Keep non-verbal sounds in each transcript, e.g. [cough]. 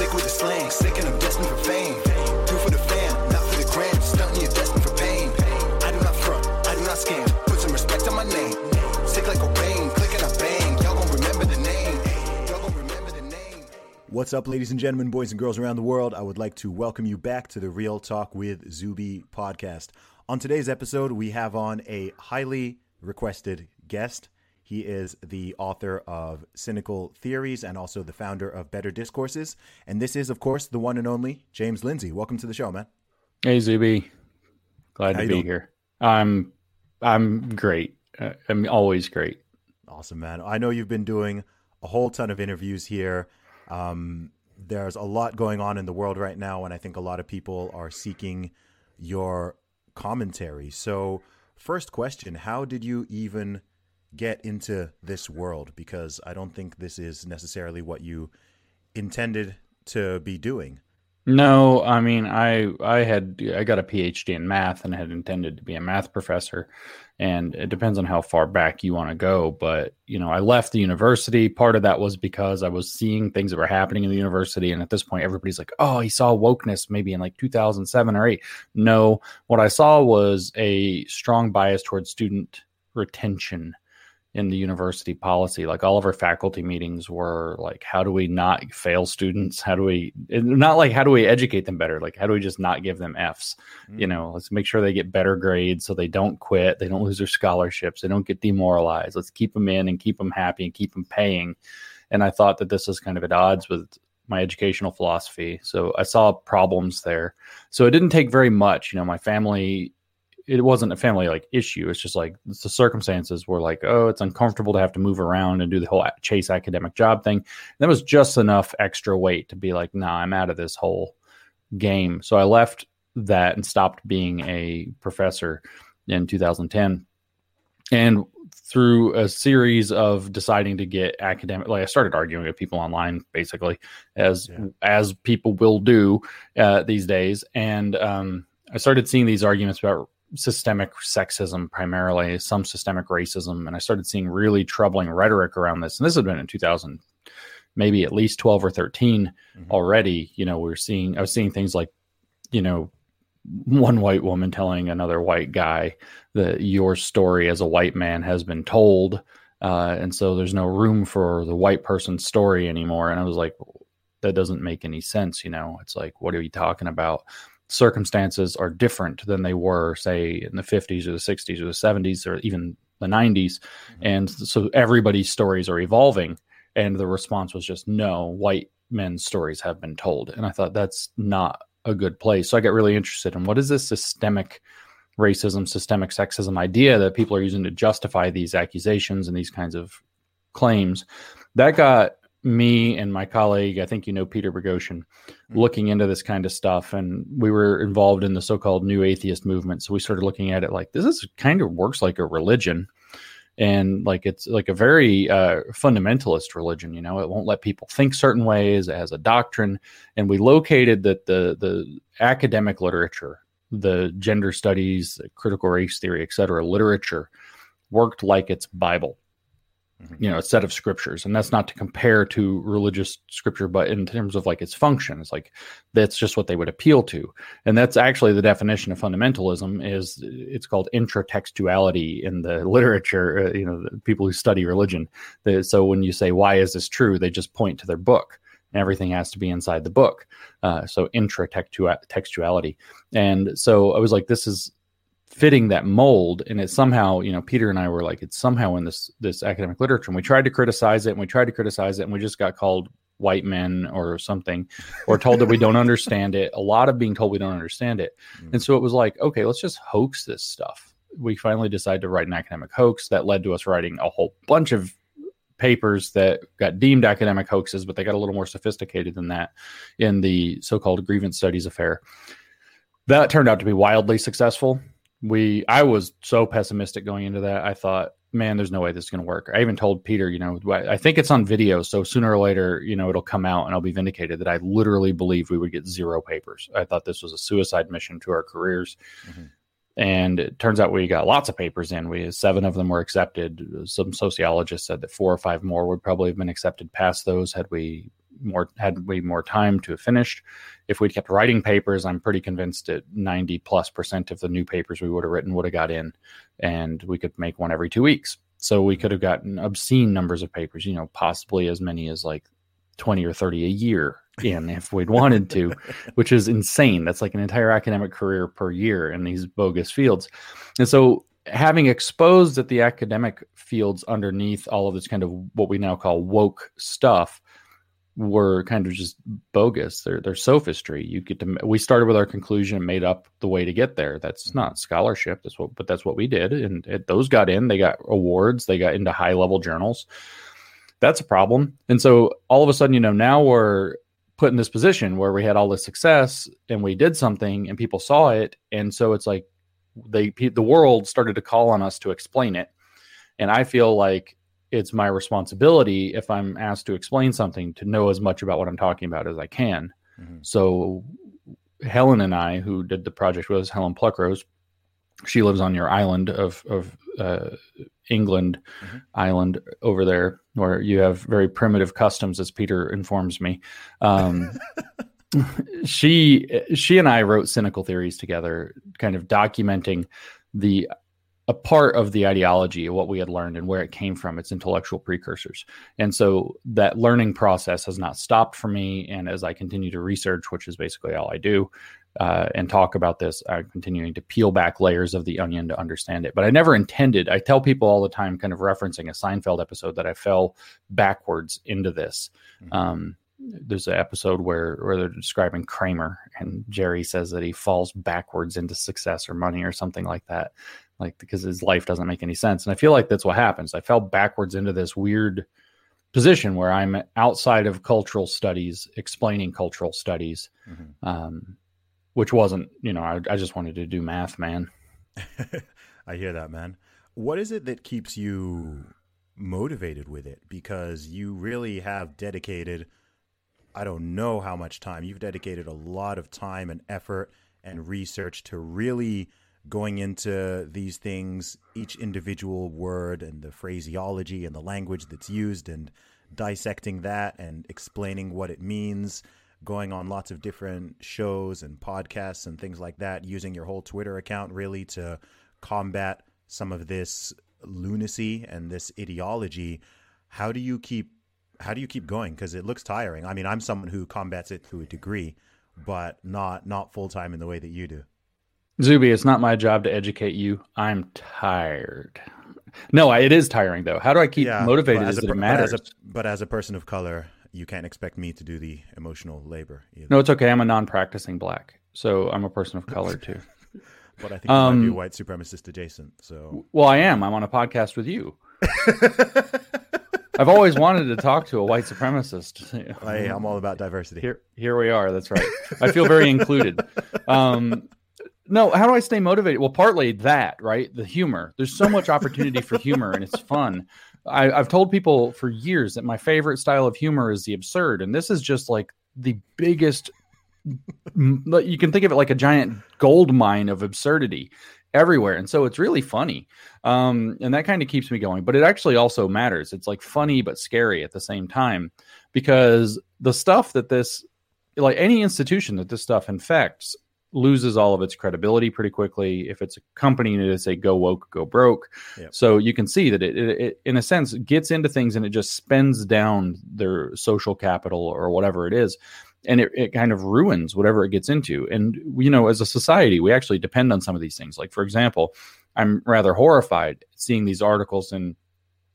Sick with the slang, sick and I'm destined for fame. Do for the fam, not for the gram, stunting you're destined for pain. I do not front, I do not scam, put some respect on my name. Sick like a rain, click and I bang, y'all gon' remember the name. Y'all gon' remember the name. What's up, ladies and gentlemen, boys and girls around the world? I would like to welcome you back to the Real Talk with Zuby podcast. On today's episode, we have on a highly requested guest. He is the author of Cynical Theories and also the founder of Better Discourses. And this is, of course, the one and only James Lindsay. Welcome to the show, man. Hey Zuby, glad How to be doing? here. I'm I'm great. Uh, I'm always great. Awesome, man. I know you've been doing a whole ton of interviews here. Um, there's a lot going on in the world right now, and I think a lot of people are seeking your commentary. So, first question How did you even get into this world? Because I don't think this is necessarily what you intended to be doing. No, I mean I I had I got a PhD in math and had intended to be a math professor, and it depends on how far back you want to go. But you know, I left the university. Part of that was because I was seeing things that were happening in the university, and at this point, everybody's like, "Oh, he saw wokeness maybe in like 2007 or 8." No, what I saw was a strong bias towards student retention in the university policy. Like all of our faculty meetings were like, how do we not fail students? How do we not like how do we educate them better? Like how do we just not give them Fs? You mm. know, let's make sure they get better grades so they don't quit, they don't lose their scholarships, they don't get demoralized. Let's keep them in and keep them happy and keep them paying. And I thought that this was kind of at odds with my educational philosophy. So I saw problems there. So it didn't take very much. You know, my family it wasn't a family like issue. It's just like the circumstances were like, oh, it's uncomfortable to have to move around and do the whole chase academic job thing. And that was just enough extra weight to be like, nah, I'm out of this whole game. So I left that and stopped being a professor in 2010. And through a series of deciding to get academic, like I started arguing with people online, basically, as Yeah. as people will do uh, these days. And um, I started seeing these arguments about systemic sexism primarily, some systemic racism, and I started seeing really troubling rhetoric around this. And this had been in 2000, maybe at least 12 or 13 Mhm. already. You know, we are seeing, I was seeing things like, you know, one white woman telling another white guy that your story as a white man has been told. Uh, and so there's no room for the white person's story anymore. And I was like, that doesn't make any sense. You know, it's like, what are you talking about? Circumstances are different than they were, say, in the 50s or the 60s or the 70s or even the 90s. Mm-hmm. And so everybody's stories are evolving. And the response was just, no, white men's stories have been told. And I thought that's not a good place. So I got really interested in what is this systemic racism, systemic sexism idea that people are using to justify these accusations and these kinds of claims. That got me and my colleague, I think you know Peter Boghossian, looking into this kind of stuff. And we were involved in the so called new atheist movement. So we started looking at it like this is kind of works like a religion. And like it's like a very uh, fundamentalist religion, you know, it won't let people think certain ways. It has a doctrine, and we located that the the academic literature, the gender studies, critical race theory, et cetera, literature worked like its Bible you know a set of scriptures. And that's not to compare to religious scripture but in terms of like its function it's like that's just what they would appeal to. And that's actually the definition of fundamentalism is it's called intratextuality in the [laughs] literature uh, you know the people who study religion. So when you say why is this true? they just point to their book. And everything has to be inside the book. Uh, so intratextuality and so i was like this is fitting that mold and it somehow you know peter and i were like it's somehow in this this academic literature and we tried to criticize it and we tried to criticize it and we just got called white men or something or told that we don't [laughs] understand it a lot of being told we don't understand it mm. and so it was like okay let's just hoax this stuff we finally decided to write an academic hoax that led to us writing a whole bunch of papers that got deemed academic hoaxes, but they got a little more sophisticated than that in the so-called grievance studies affair. That turned out to be wildly successful. We, I was so pessimistic going into that. I thought, man, there's no way this is going to work. I even told Peter, you know, I think it's on video, so sooner or later, you know, it'll come out and I'll be vindicated that I literally believe we would get zero papers. I thought this was a suicide mission to our careers. Mm-hmm and it turns out we got lots of papers in. We seven of them were accepted. Some sociologists said that four or five more would probably have been accepted past those had we more had we more time to have finished. If we'd kept writing papers, I'm pretty convinced that 90 plus percent of the new papers we would have written would have got in, and we could make one every two weeks. So we mm-hmm. could have gotten obscene numbers of papers, you know, possibly as many as like 20 or 30 a year in if we'd [laughs] wanted to, which is insane. That's like an entire academic career per year in these bogus fields. And so, having exposed that the academic fields underneath all of this kind of what we now call woke stuff were kind of just bogus. They're they're sophistry. You get to we started with our conclusion and made up the way to get there. That's mm-hmm. not scholarship. That's what but that's what we did. And it, those got in. They got awards. They got into high level journals. That's a problem. And so all of a sudden, you know, now we're put in this position where we had all this success and we did something and people saw it and so it's like they the world started to call on us to explain it and i feel like it's my responsibility if i'm asked to explain something to know as much about what i'm talking about as i can mm-hmm. so helen and i who did the project with us helen pluckrose she lives on your island of of uh, England mm-hmm. island over there, where you have very primitive customs, as Peter informs me. Um, [laughs] she she and I wrote cynical theories together, kind of documenting the a part of the ideology of what we had learned and where it came from, its intellectual precursors. And so that learning process has not stopped for me. And as I continue to research, which is basically all I do, uh, and talk about this. I'm continuing to peel back layers of the onion to understand it. But I never intended, I tell people all the time, kind of referencing a Seinfeld episode, that I fell backwards into this. Mm-hmm. Um, there's an episode where, where they're describing Kramer, and Jerry says that he falls backwards into success or money or something like that, like because his life doesn't make any sense. And I feel like that's what happens. I fell backwards into this weird position where I'm outside of cultural studies, explaining cultural studies. Mm-hmm. Um, which wasn't, you know, I, I just wanted to do math, man. [laughs] I hear that, man. What is it that keeps you motivated with it? Because you really have dedicated, I don't know how much time, you've dedicated a lot of time and effort and research to really going into these things, each individual word and the phraseology and the language that's used and dissecting that and explaining what it means going on lots of different shows and podcasts and things like that, using your whole Twitter account really to combat some of this lunacy and this ideology. How do you keep how do you keep going? Because it looks tiring. I mean, I'm someone who combats it to a degree, but not not full time in the way that you do. Zuby, it's not my job to educate you. I'm tired. No, it is tiring though. How do I keep yeah, motivated? As a, it matters. But as, a, but as a person of color, you can't expect me to do the emotional labor. Either. No, it's okay. I'm a non-practicing black, so I'm a person of color too. [laughs] but I think um, you white supremacist adjacent. So, well, I am. I'm on a podcast with you. [laughs] I've always wanted to talk to a white supremacist. I, am all about diversity. Here, here we are. That's right. I feel very included. Um, no, how do I stay motivated? Well, partly that, right? The humor. There's so much opportunity for humor, and it's fun. I, I've told people for years that my favorite style of humor is the absurd, and this is just like the biggest. you can think of it like a giant gold mine of absurdity everywhere, and so it's really funny, um, and that kind of keeps me going. But it actually also matters. It's like funny but scary at the same time because the stuff that this, like any institution that this stuff infects, loses all of its credibility pretty quickly. If it's a company to say go woke, go broke. Yep. So you can see that it, it, it, in a sense, gets into things and it just spends down their social capital or whatever it is. And it, it kind of ruins whatever it gets into. And, you know, as a society, we actually depend on some of these things. Like, for example, I'm rather horrified seeing these articles in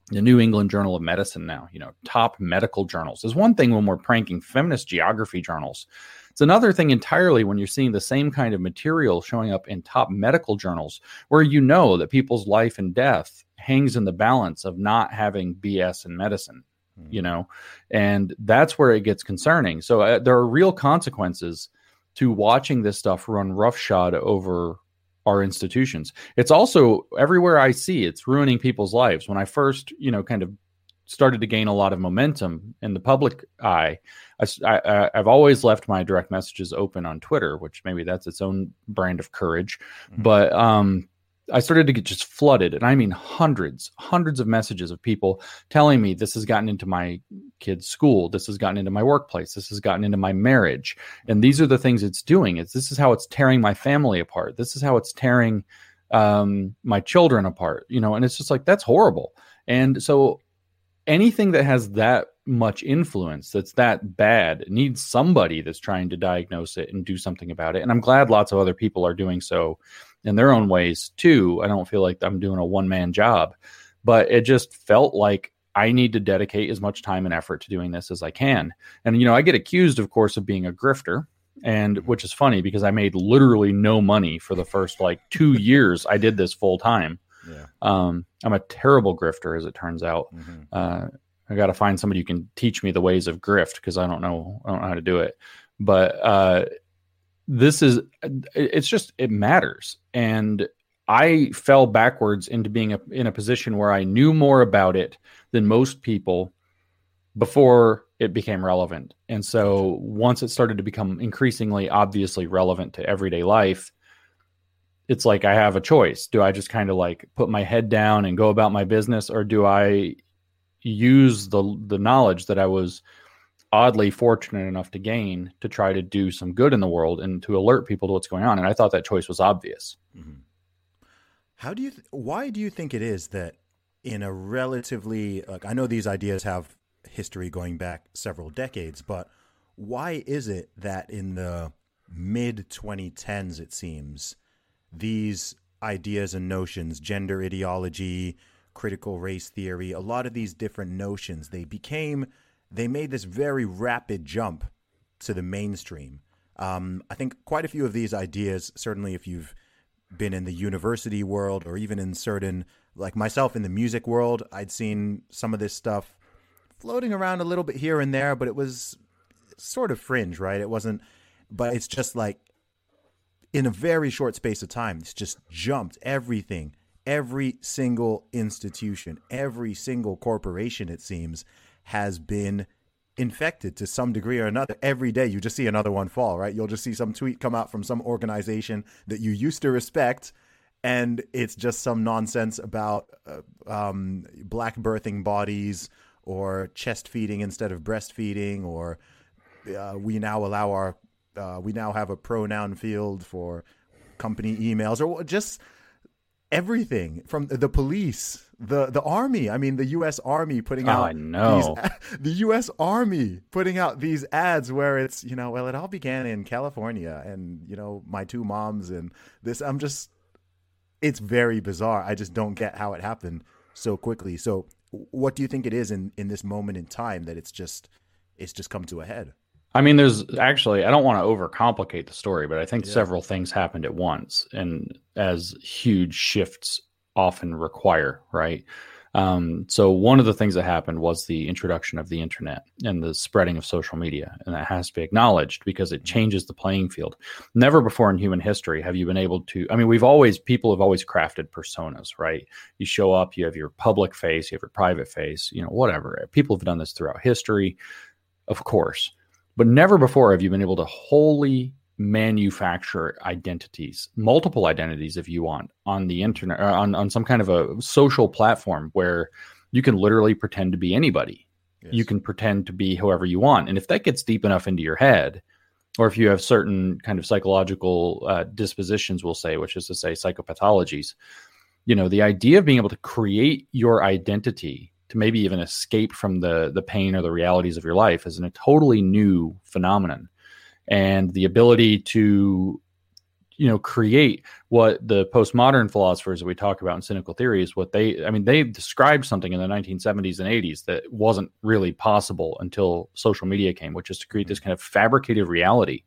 the New England Journal of Medicine now, you know, top medical journals. There's one thing when we're pranking feminist geography journals it's another thing entirely when you're seeing the same kind of material showing up in top medical journals where you know that people's life and death hangs in the balance of not having BS in medicine, Hmm. you know, and that's where it gets concerning. So uh, there are real consequences to watching this stuff run roughshod over our institutions. It's also everywhere I see it's ruining people's lives. When I first, you know, kind of started to gain a lot of momentum in the public eye, I, have always left my direct messages open on Twitter, which maybe that's its own brand of courage. Mm-hmm. But um, I started to get just flooded, and I mean hundreds, hundreds of messages of people telling me this has gotten into my kid's school, this has gotten into my workplace, this has gotten into my marriage, and these are the things it's doing. It's this is how it's tearing my family apart. This is how it's tearing um, my children apart. You know, and it's just like that's horrible. And so anything that has that much influence that's that bad needs somebody that's trying to diagnose it and do something about it. And i'm glad lots of other people are doing so in their own ways too. I don't feel like i'm doing a one man job but it just felt like i need to dedicate as much time and effort to doing this as i can. And you know i get accused of course of being a grifter and which is funny because i made literally no money for the first like two years i did this full time yeah. Um, I'm a terrible grifter, as it turns out. Mm-hmm. Uh, I got to find somebody who can teach me the ways of grift because I don't know I don't know how to do it. But uh, this is it's just it matters, and I fell backwards into being a, in a position where I knew more about it than most people before it became relevant. And so once it started to become increasingly obviously relevant to everyday life, it's like I have a choice. Do I just kind of like put my head down and go about my business, or do I use the the knowledge that I was oddly fortunate enough to gain to try to do some good in the world and to alert people to what's going on? And I thought that choice was obvious. Mm-hmm. How do you? Th- why do you think it is that in a relatively like I know these ideas have history going back several decades, but why is it that in the mid 2010s it seems these ideas and notions, gender ideology, critical race theory, a lot of these different notions, they became, they made this very rapid jump to the mainstream. Um, I think quite a few of these ideas, certainly if you've been in the university world or even in certain, like myself in the music world, I'd seen some of this stuff floating around a little bit here and there, but it was sort of fringe, right? It wasn't, but it's just like in a very short space of time, it's just jumped everything, every single institution, every single corporation, it seems, has been infected to some degree or another. Every day, you just see another one fall, right? You'll just see some tweet come out from some organization that you used to respect, and it's just some nonsense about uh, um, black birthing bodies or chest feeding instead of breastfeeding, or uh, we now allow our uh, we now have a pronoun field for company emails or just everything from the police, the the army. I mean, the U.S. Army putting Oh, out I know. these, [laughs] the U.S. Army putting out these ads where it's you know, well, it all began in California, and you know, my two moms and this. I'm just, it's very bizarre. I just don't get how it happened so quickly. So, what do you think it is in in this moment in time that it's just it's just come to a head? I mean, there's actually, I don't want to overcomplicate the story, but I think Yeah. several things happened at once, and as huge shifts often require, right? Um, so, one of the things that happened was the introduction of the internet and the spreading of social media, and that has to be acknowledged because it changes the playing field. Never before in human history have you been able to, I mean, we've always, people have always crafted personas, right? You show up, you have your public face, you have your private face, you know, whatever. People have done this throughout history, of course but never before have you been able to wholly manufacture identities, multiple identities, if you want, on the internet, or on, on some kind of a social platform where you can literally pretend to be anybody. You can pretend to be whoever you want. And if that gets deep enough into your head, or if you have certain kind of psychological uh, dispositions, we'll say, which is to say psychopathologies, you know, the idea of being able to create your identity to maybe even escape from the the pain or the realities of your life is a totally new phenomenon. And the ability to you know create what the postmodern philosophers that we talk about in cynical theories what they i mean they described something in the 1970s and 80s that wasn't really possible until social media came which is to create this mm-hmm. kind of fabricated reality.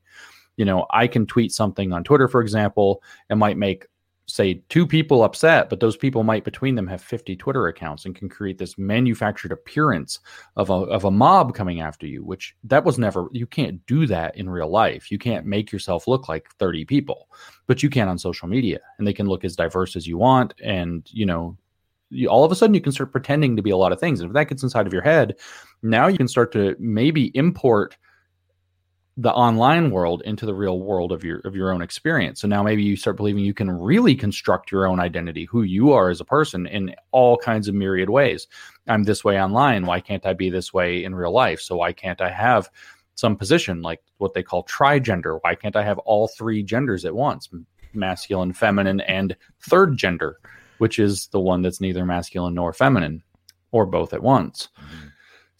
You know i can tweet something on twitter for example and might make say two people upset, but those people might between them have 50 Twitter accounts and can create this manufactured appearance of a, of a mob coming after you, which that was never, you can't do that in real life. You can't make yourself look like 30 people, but you can on social media and they can look as diverse as you want. And, you know, you, all of a sudden you can start pretending to be a lot of things. And if that gets inside of your head, now you can start to maybe import the online world into the real world of your of your own experience. So now maybe you start believing you can really construct your own identity, who you are as a person in all kinds of myriad ways. I'm this way online, why can't I be this way in real life? So why can't I have some position like what they call trigender? Why can't I have all three genders at once? Masculine, feminine, and third gender, which is the one that's neither masculine nor feminine or both at once. Mm-hmm.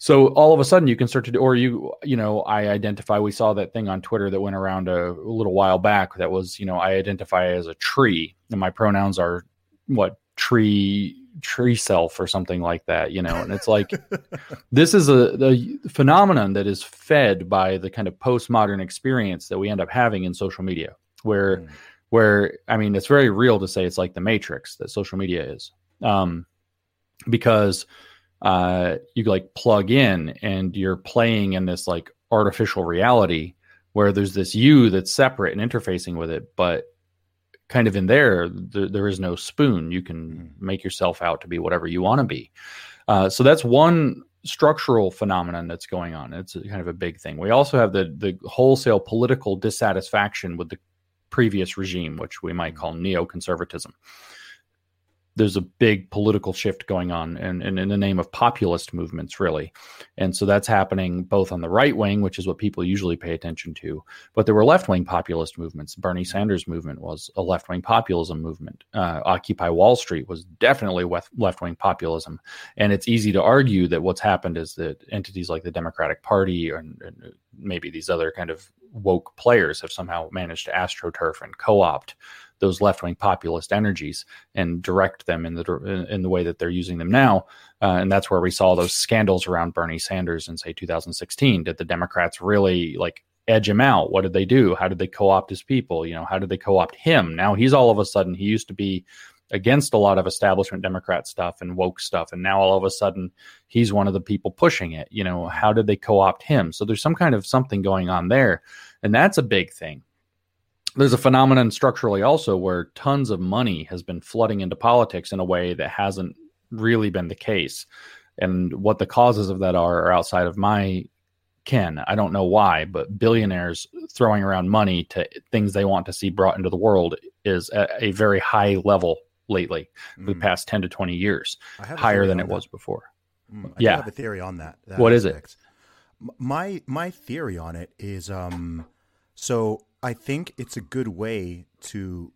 So all of a sudden you can start to do, or you, you know, I identify, we saw that thing on Twitter that went around a, a little while back that was, you know, I identify as a tree and my pronouns are what tree, tree self or something like that, you know, and it's like, [laughs] this is a, a phenomenon that is fed by the kind of postmodern experience that we end up having in social media where, mm. where, I mean, it's very real to say it's like the matrix that social media is. Um, because, uh, you like plug in and you're playing in this like artificial reality where there's this you that's separate and interfacing with it, but kind of in there, th- there is no spoon. You can mm-hmm. make yourself out to be whatever you want to be. Uh, so that's one structural phenomenon that's going on. It's a, kind of a big thing. We also have the the wholesale political dissatisfaction with the previous regime, which we might mm-hmm. call neoconservatism there's a big political shift going on and, in the name of populist movements really. And so that's happening both on the right wing which is what people usually pay attention to but there were left-wing populist movements. Bernie sanders movement was a left-wing populism movement. Uh, occupy wall street was definitely left-wing populism. And it's easy to argue that what's happened is that entities like the democratic party and, and maybe these other kind of woke players have somehow managed to astroturf and co-opt those left wing populist energies and direct them in the in the way that they're using them now. Uh, and that's where we saw those scandals around Bernie Sanders in say 2016. Did the Democrats really like edge him out? What did they do? How did they co-opt his people? You know, how did they co-opt him? Now he's all of a sudden he used to be against a lot of establishment Democrat stuff and woke stuff, and now all of a sudden he's one of the people pushing it. You know, how did they co-opt him? So there's some kind of something going on there, and that's a big thing there's a phenomenon structurally also where tons of money has been flooding into politics in a way that hasn't really been the case. And what the causes of that are are outside of my ken. I don't know why, but billionaires throwing around money to things they want to see brought into the world is at a very high level lately mm. the mm. past 10 to 20 years, higher than it that. was before. Mm, yeah. have a theory on that. that what aspect. is it? My my theory on it is um so I think it's a good way to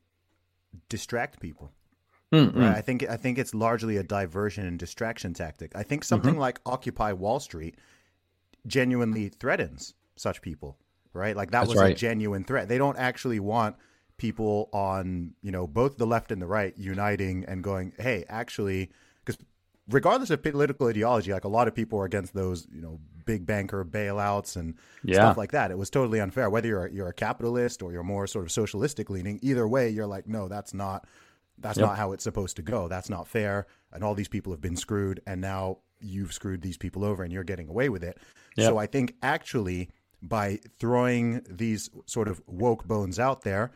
distract people. Mm-hmm. Right? I think I think it's largely a diversion and distraction tactic. I think something mm-hmm. like Occupy Wall Street genuinely threatens such people, right? Like that That's was right. a genuine threat. They don't actually want people on, you know, both the left and the right uniting and going, "Hey, actually regardless of political ideology, like a lot of people are against those, you know, big banker bailouts and yeah. stuff like that. It was totally unfair. Whether you're you're a capitalist or you're more sort of socialistic leaning, either way, you're like, no, that's not that's yep. not how it's supposed to go. That's not fair. And all these people have been screwed, and now you've screwed these people over, and you're getting away with it. Yep. So I think actually by throwing these sort of woke bones out there,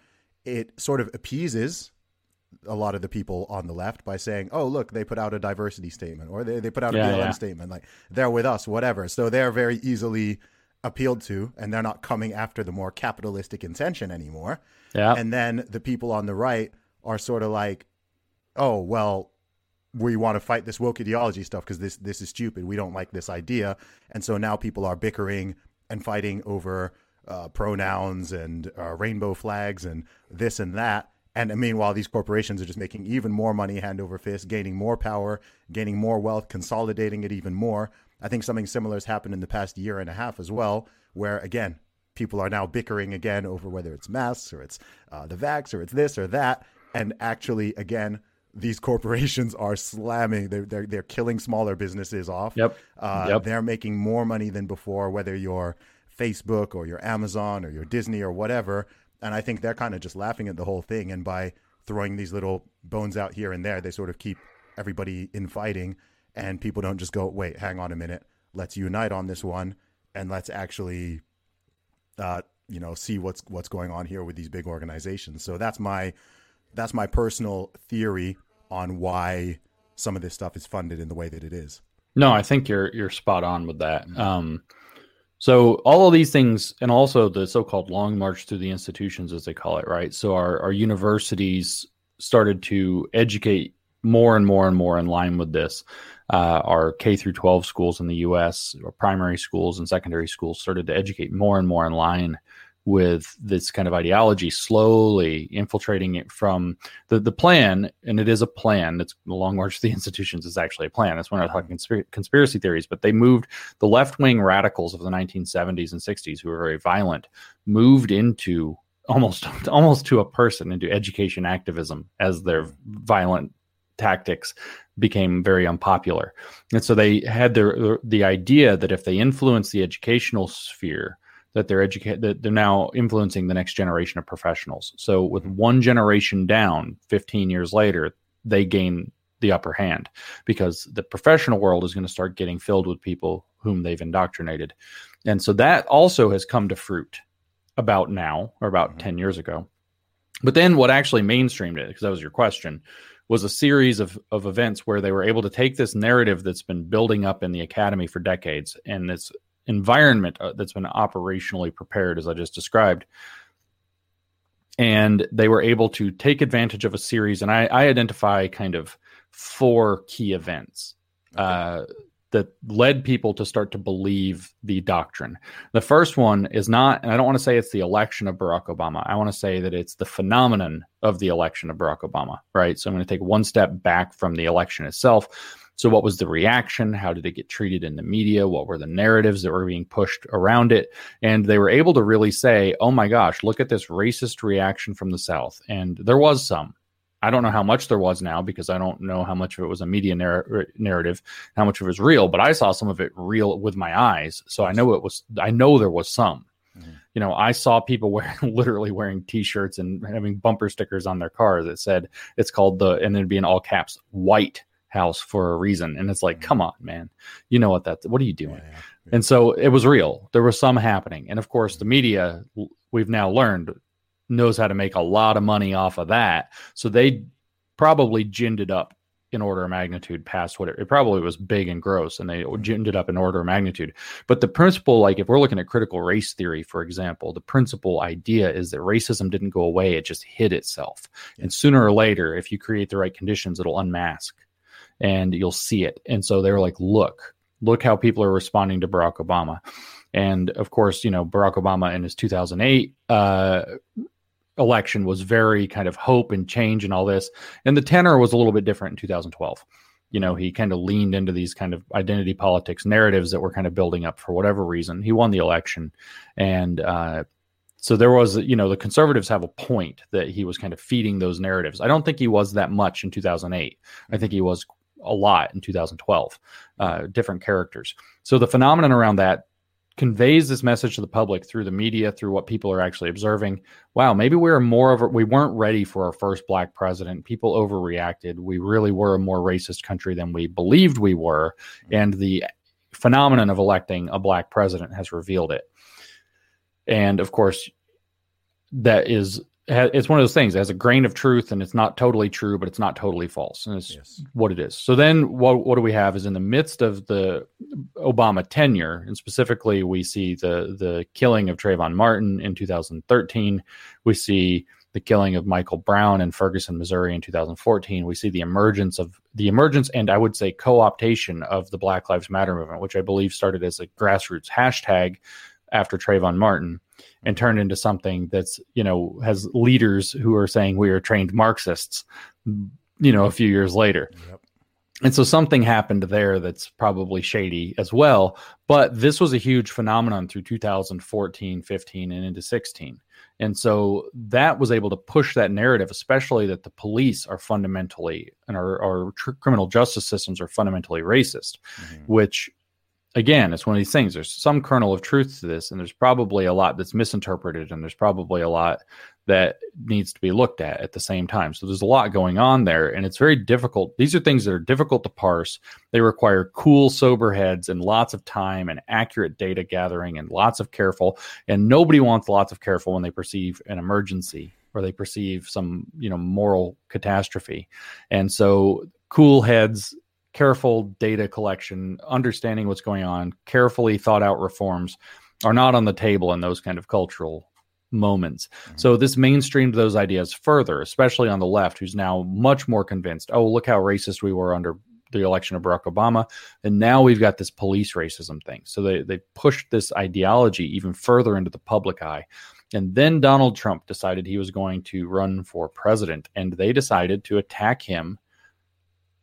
it sort of appeases a lot of the people on the left by saying, "Oh, look, they put out a diversity statement, or they they put out a yeah, BLM yeah. statement, like they're with us, whatever." So they're very easily appealed to, and they're not coming after the more capitalistic intention anymore. Yeah. And then the people on the right are sort of like, "Oh, well, we want to fight this woke ideology stuff because this this is stupid. We don't like this idea." And so now people are bickering and fighting over uh, pronouns and uh, rainbow flags and this and that and meanwhile, these corporations are just making even more money hand over fist, gaining more power, gaining more wealth, consolidating it even more. I think something similar has happened in the past year and a half as well, where again, people are now bickering again over whether it's masks or it's uh, the vax or it's this or that. And actually, again, these [laughs] corporations are slamming, they're, they're, they're killing smaller businesses off. Yep. Uh, yep. They're making more money than before, whether you're Facebook or your Amazon or your Disney or whatever and I think they're kind of just laughing at the whole thing. And by throwing these little bones out here and there. They sort of keep everybody infighting, and people don't just go, wait, hang on a minute, let's unite on this one, and let's actually, uh, you know, see what's what's going on here with these big organizations. So that's my that's my personal theory on why some of this stuff is funded in the way that it is. No, I think you're you're spot on with that. Um, so all of these things, and also the so-called long march through the institutions, as they call it, right? So our our universities started to educate more and more and more in line with this. Uh, our K through 12 schools in the U.S., primary schools and secondary schools, started to educate more and more in line with this kind of ideology slowly infiltrating it from the, the plan and it is a plan that's the long march to the institutions is actually a plan that's when i'm talking conspir- conspiracy theories but they moved the left-wing radicals of the 1970s and 60s who were very violent moved into almost [laughs] almost to a person into education activism as their violent tactics became very unpopular. And so they had their the idea that if they influence the educational sphere that they're educate that they're now influencing the next generation of professionals. So with one generation down, 15 years later, they gain the upper hand because the professional world is going to start getting filled with people whom they've indoctrinated. And so that also has come to fruit about now or about mm-hmm. 10 years ago. But then what actually mainstreamed it, because that was your question, was a series of, of events where they were able to take this narrative that's been building up in the academy for decades and it's environment uh, that's been operationally prepared, as I just described. And they were able to take advantage of a series, and I, I identify kind of four key events okay. uh, that led people to start to believe the doctrine. The first one is not, and I don't want to say it's the election of Barack Obama. I want to say that it's the phenomenon of the election of Barack Obama, right? So I'm going to take one step back from the election itself so, what was the reaction? How did it get treated in the media? What were the narratives that were being pushed around it? And they were able to really say, oh my gosh, look at this racist reaction from the South. And there was some. I don't know how much there was now because I don't know how much of it was a media narr- narrative, how much of it was real, but I saw some of it real with my eyes. So I know it was, I know there was some. Mm-hmm. You know, I saw people [laughs] wearing literally wearing t-shirts and having bumper stickers on their car that said it's called the and it'd be in all caps white house for a reason. And it's like, mm-hmm. come on, man, you know what that's what are you doing? Yeah, yeah. And so it was real. There was some happening. And of course, the mm-hmm. media we've now learned knows how to make a lot of money off of that. So they probably ginned it up in order of magnitude past what it, it, probably was big and gross and they mm-hmm. ginned it up in order of magnitude. But the principle, like if we're looking at critical race theory, for example, the principal idea is that racism didn't go away, it just hid itself. Yeah. And sooner or later, if you create the right conditions, it'll unmask and you'll see it. And so they were like, look, look how people are responding to Barack Obama. And of course, you know, Barack Obama in his 2008 uh, election was very kind of hope and change and all this. And the tenor was a little bit different in 2012. You know, he kind of leaned into these kind of identity politics narratives that were kind of building up for whatever reason. He won the election. And, uh, so there was, you know, the conservatives have a point that he was kind of feeding those narratives. I don't think he was that much in 2008. I think he was a lot in 2012, uh, different characters. So the phenomenon around that conveys this message to the public through the media, through what people are actually observing. Wow, maybe we are more of a, we weren't ready for our first black president. People overreacted. We really were a more racist country than we believed we were, and the phenomenon of electing a black president has revealed it. And of course, that is it's one of those things. It has a grain of truth and it's not totally true but it's not totally false. And it's yes. what it is. So then what, what do we have is in the midst of the obama tenure and specifically we see the the killing of trayvon martin in 2013 we see the killing of michael brown in ferguson missouri in 2014 we see the emergence of the emergence and i would say co-optation of the black lives matter movement which i believe started as a grassroots hashtag after trayvon martin and turned into something that's you know has leaders who are saying we are trained Marxists. You know, a few years later. Yep. And so something happened there that's probably shady as well. But this was a huge phenomenon through 2014, 15, and into 16. And so that was able to push that narrative, especially that the police are fundamentally and our, our tr- criminal justice systems are fundamentally racist, mm-hmm. which again, it's one of these things. There's some kernel of truth to this, and there's probably a lot that's misinterpreted, and there's probably a lot that needs to be looked at at the same time. So there's a lot going on there, and it's very difficult. These are things that are difficult to parse. They require cool, sober heads and lots of time and accurate data gathering and lots of careful. And nobody wants lots of careful when they perceive an emergency or they perceive some, you know, moral catastrophe. And so cool heads careful data collection, understanding what's going on, carefully thought out reforms are not on the table in those kind of cultural moments. Mm-hmm. So this mainstreamed those ideas further, especially on the left, who's now much more convinced. Oh, look how racist we were under the election of Barack Obama, and now we've got this police racism thing. So they they pushed this ideology even further into the public eye. And then Donald Trump decided he was going to run for president, and they decided to attack him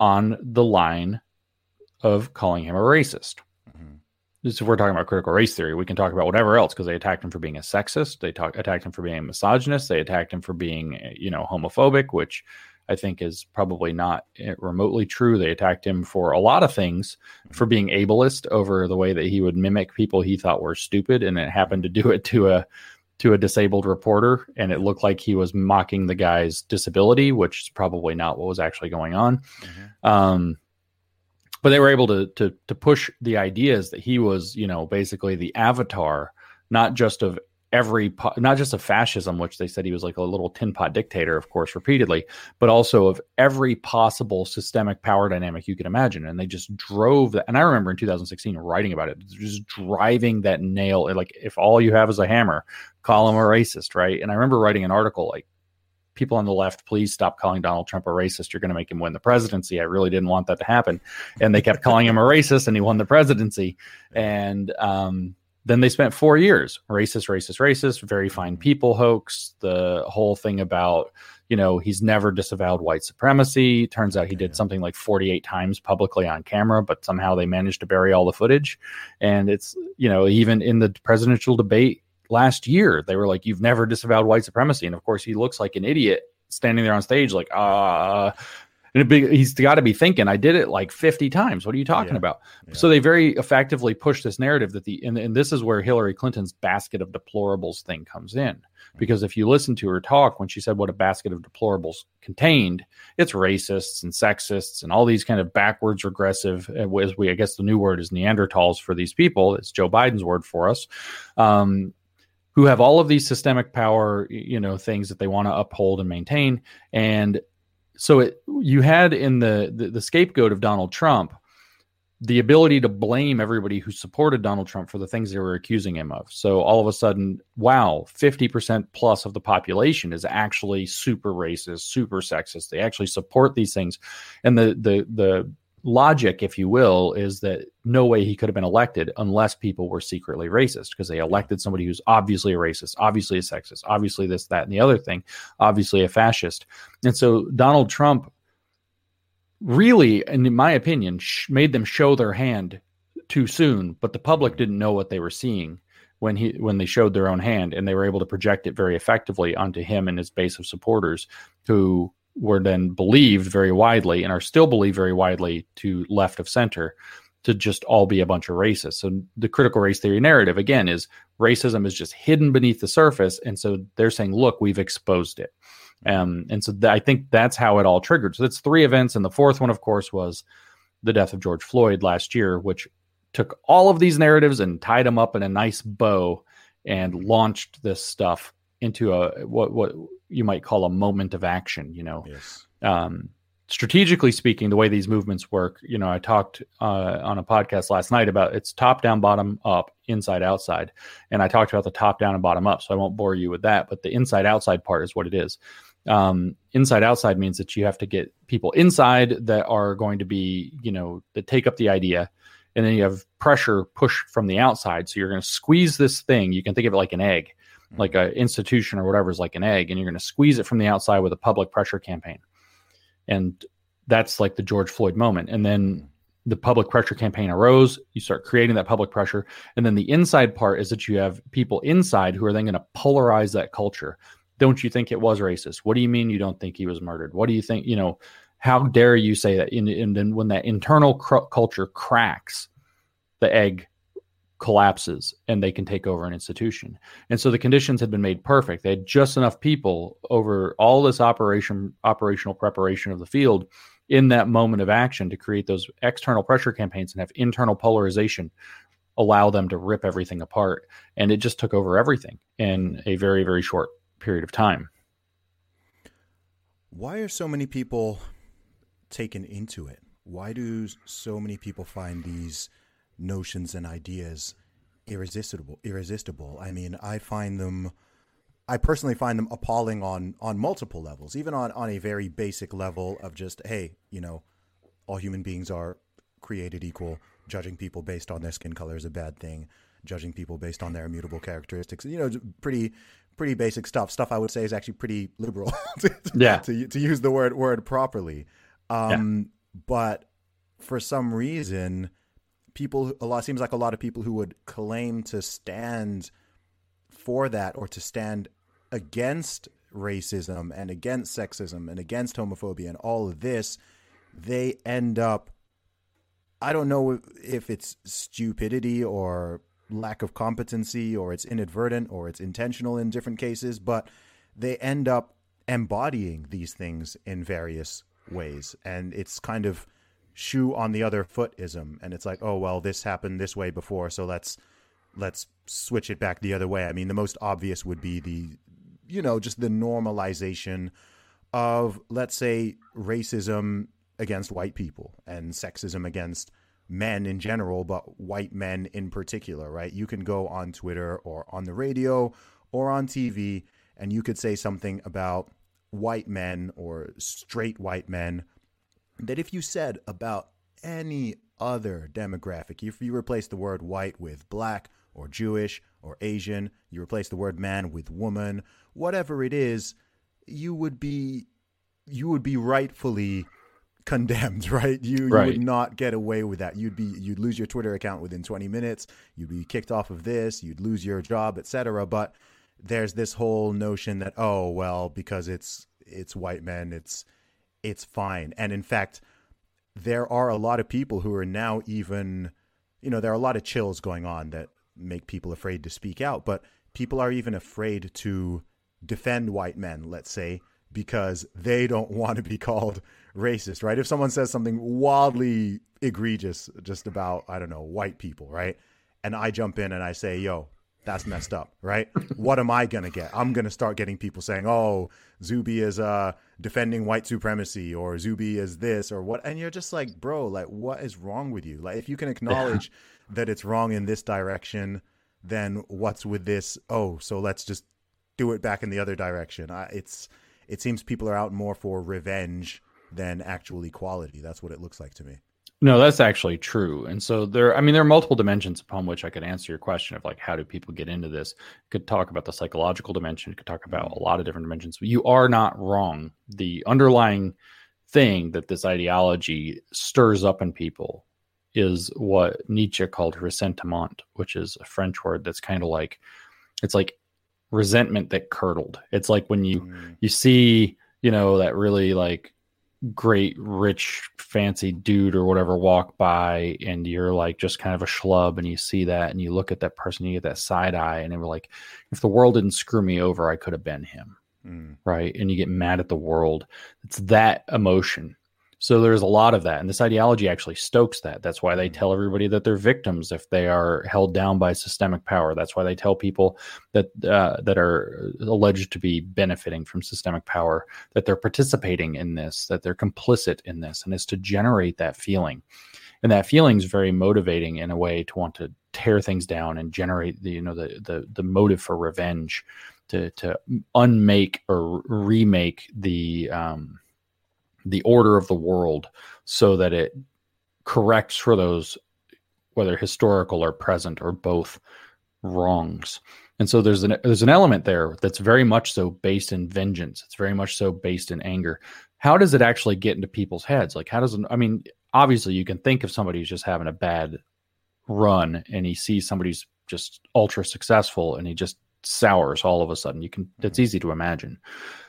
on the line of calling him a racist. Mm-hmm. If we're talking about critical race theory, we can talk about whatever else because they attacked him for being a sexist. They talk, attacked him for being a misogynist. They attacked him for being, you know, homophobic, which I think is probably not eh, remotely true. They attacked him for a lot of things, for being ableist over the way that he would mimic people he thought were stupid, and it happened to do it to a to a disabled reporter and it looked like he was mocking the guy's disability which is probably not what was actually going on mm-hmm. um, but they were able to, to to push the ideas that he was you know basically the avatar not just of every not just of fascism which they said he was like a little tin pot dictator of course repeatedly but also of every possible systemic power dynamic you could imagine and they just drove that and i remember in 2016 writing about it just driving that nail like if all you have is a hammer call him a racist right and i remember writing an article like people on the left, please stop calling Donald Trump a racist. You're going to make him win the presidency. I really didn't want that to happen. And they kept calling him a racist and he won the presidency. And um, then they spent four years racist, racist, racist, very fine people hoax, the whole thing about, you know, he's never disavowed white supremacy. Turns out he did something like 48 times publicly on camera, but somehow they managed to bury all the footage. And it's, you know, even in the presidential debate last year, they were like, you've never disavowed white supremacy. And of course, he looks like an idiot standing there on stage, like, ah, uh, and be, he's got to be thinking, I did it like 50 times. What are you talking yeah. about? Yeah. So they very effectively push this narrative that the, and, and, this is where Hillary Clinton's basket of deplorables thing comes in. Because if you listen to her talk when she said what a basket of deplorables contained, it's racists and sexists and all these kind of backwards regressive, uh, as we, I guess the new word is Neanderthals for these people. It's Joe Biden's word for us. Um, who have all of these systemic power, you know, things that they want to uphold and maintain. And so it you had in the, the, the scapegoat of Donald Trump the ability to blame everybody who supported Donald Trump for the things they were accusing him of. So all of a sudden, wow, 50% plus of the population is actually super racist, super sexist. They actually support these things. And the the the logic, if you will, is that no way he could have been elected unless people were secretly racist because they elected somebody who's obviously a racist, obviously a sexist, obviously this, that, and the other thing, obviously a fascist. And so Donald Trump really, in my opinion, sh- made them show their hand too soon, but the public didn't know what they were seeing when he when they showed their own hand and they were able to project it very effectively onto him and his base of supporters who were then believed very widely and are still believed very widely to left of center to just all be a bunch of racists. So the critical race theory narrative again is racism is just hidden beneath the surface, and so they're saying, "Look, we've exposed it." Um, and so th- I think that's how it all triggered. So that's three events, and the fourth one, of course, was the death of George Floyd last year, which took all of these narratives and tied them up in a nice bow and launched this stuff into a what what you might call a moment of action. You know, yes. um, strategically speaking, the way these movements work. You know, I talked uh, on a podcast last night about it's top down, bottom up, inside outside, and I talked about the top down and bottom up. So I won't bore you with that, but the inside outside part is what it is. Um, inside outside means that you have to get people inside that are going to be, you know, that take up the idea and then you have pressure push from the outside so you're going to squeeze this thing you can think of it like an egg Mm-hmm. like an institution or whatever is like an egg, and you're going to squeeze it from the outside with a public pressure campaign. And that's like the George Floyd moment. And then the public pressure campaign arose. You start creating that public pressure. And then the inside part is that you have people inside who are then going to polarize that culture. Don't you think it was racist? What do you mean you don't think he was murdered? What do you think? You know, how dare you say that? And, and then when that internal cr- culture cracks, the egg collapses and they can take over an institution. And so the conditions had been made perfect. They had just enough people over all this operation operational preparation of the field in that moment of action to create those external pressure campaigns and have internal polarization allow them to rip everything apart and it just took over everything in a very very short period of time why are so many people taken into it why do so many people find these notions and ideas irresistible irresistible. I mean i find them i personally find them appalling on on multiple levels even on on a very basic level of just hey you know all human beings are created equal. Judging people based on their skin color is a bad thing. Judging people based on their immutable characteristics you know pretty pretty basic stuff. Stuff i would say is actually pretty liberal [laughs] to, yeah. to, to use the word word properly. Um yeah. but for some reason people a lot seems like a lot of people who would claim to stand for that or to stand against racism and against sexism and against homophobia and all of this they end up i don't know if it's stupidity or lack of competency or it's inadvertent or it's intentional in different cases but they end up embodying these things in various ways. And it's kind of shoe on the other foot ism and it's like oh well this happened this way before so let's let's switch it back the other way. I mean the most obvious would be the you know just the normalization of let's say racism against white people and sexism against men in general but white men in particular right? You can go on twitter or on the radio or on tv and you could say something about white men or straight white men that if you said about any other demographic, if you replace the word white with black or Jewish or Asian, you replace the word man with woman, whatever it is, you would be you would be rightfully condemned, [laughs] right? You, right. you would not get away with that. You'd be you'd lose your Twitter account within 20 minutes. You'd be kicked off of this. You'd lose your job, etc. But there's this whole notion that oh well, because it's it's white men, it's it's fine. And in fact, there are a lot of people who are now even, you know, there are a lot of chills going on that make people afraid to speak out, but people are even afraid to defend white men, let's say, because they don't [laughs] want to be called racist, right? If someone says something wildly egregious just about, I don't know, white people, right? And I jump in and I say, yo, that's messed up, right? what am I gonna get? I'm gonna start getting people saying, "Oh, Zuby is uh defending white supremacy," or "Zuby is this," or what, and you're just like, bro, like, what is wrong with you? Like, if you can acknowledge that it's wrong in this direction, then what's with this? Oh, so let's just do it back in the other direction. I, it's it seems people are out more for revenge than actual equality. That's what it looks like to me. No, that's actually true. And so there, I mean, there are multiple dimensions upon which I could answer your question of like, how do people get into this? Could talk about the psychological dimension, could talk about a lot of different dimensions. But you are not wrong. The underlying thing that this ideology stirs up in people is what Nietzsche called ressentiment, which is a French word that's kind of like, it's like resentment that curdled. It's like when you, mm. you see, you know, that really like great rich fancy dude or whatever walk by and you're like just kind of a schlub and you see that and you look at that person you get that side eye and they were like if the world didn't screw me over i could have been him. Mm. right? And you get mad at the world. It's that emotion so there's a lot of that. And this ideology actually stokes that. That's why they tell everybody that they're victims if they are held down by systemic power. That's why they tell people that uh, that are alleged to be benefiting from systemic power that they're participating in this, that they're complicit in this, and it's to generate that feeling. And that feeling is very motivating in a way to want to tear things down and generate the you know the the, the motive for revenge to to unmake or remake the um, the order of the world so that it corrects for those whether historical or present or both wrongs. And so there's an there's an element there that's very much so based in vengeance. It's very much so based in anger. How does it actually get into people's heads? Like how does it i mean obviously you can think if somebody's just having a bad run and he sees somebody's just ultra successful and he just sours all of a sudden you can it's mm-hmm. easy to imagine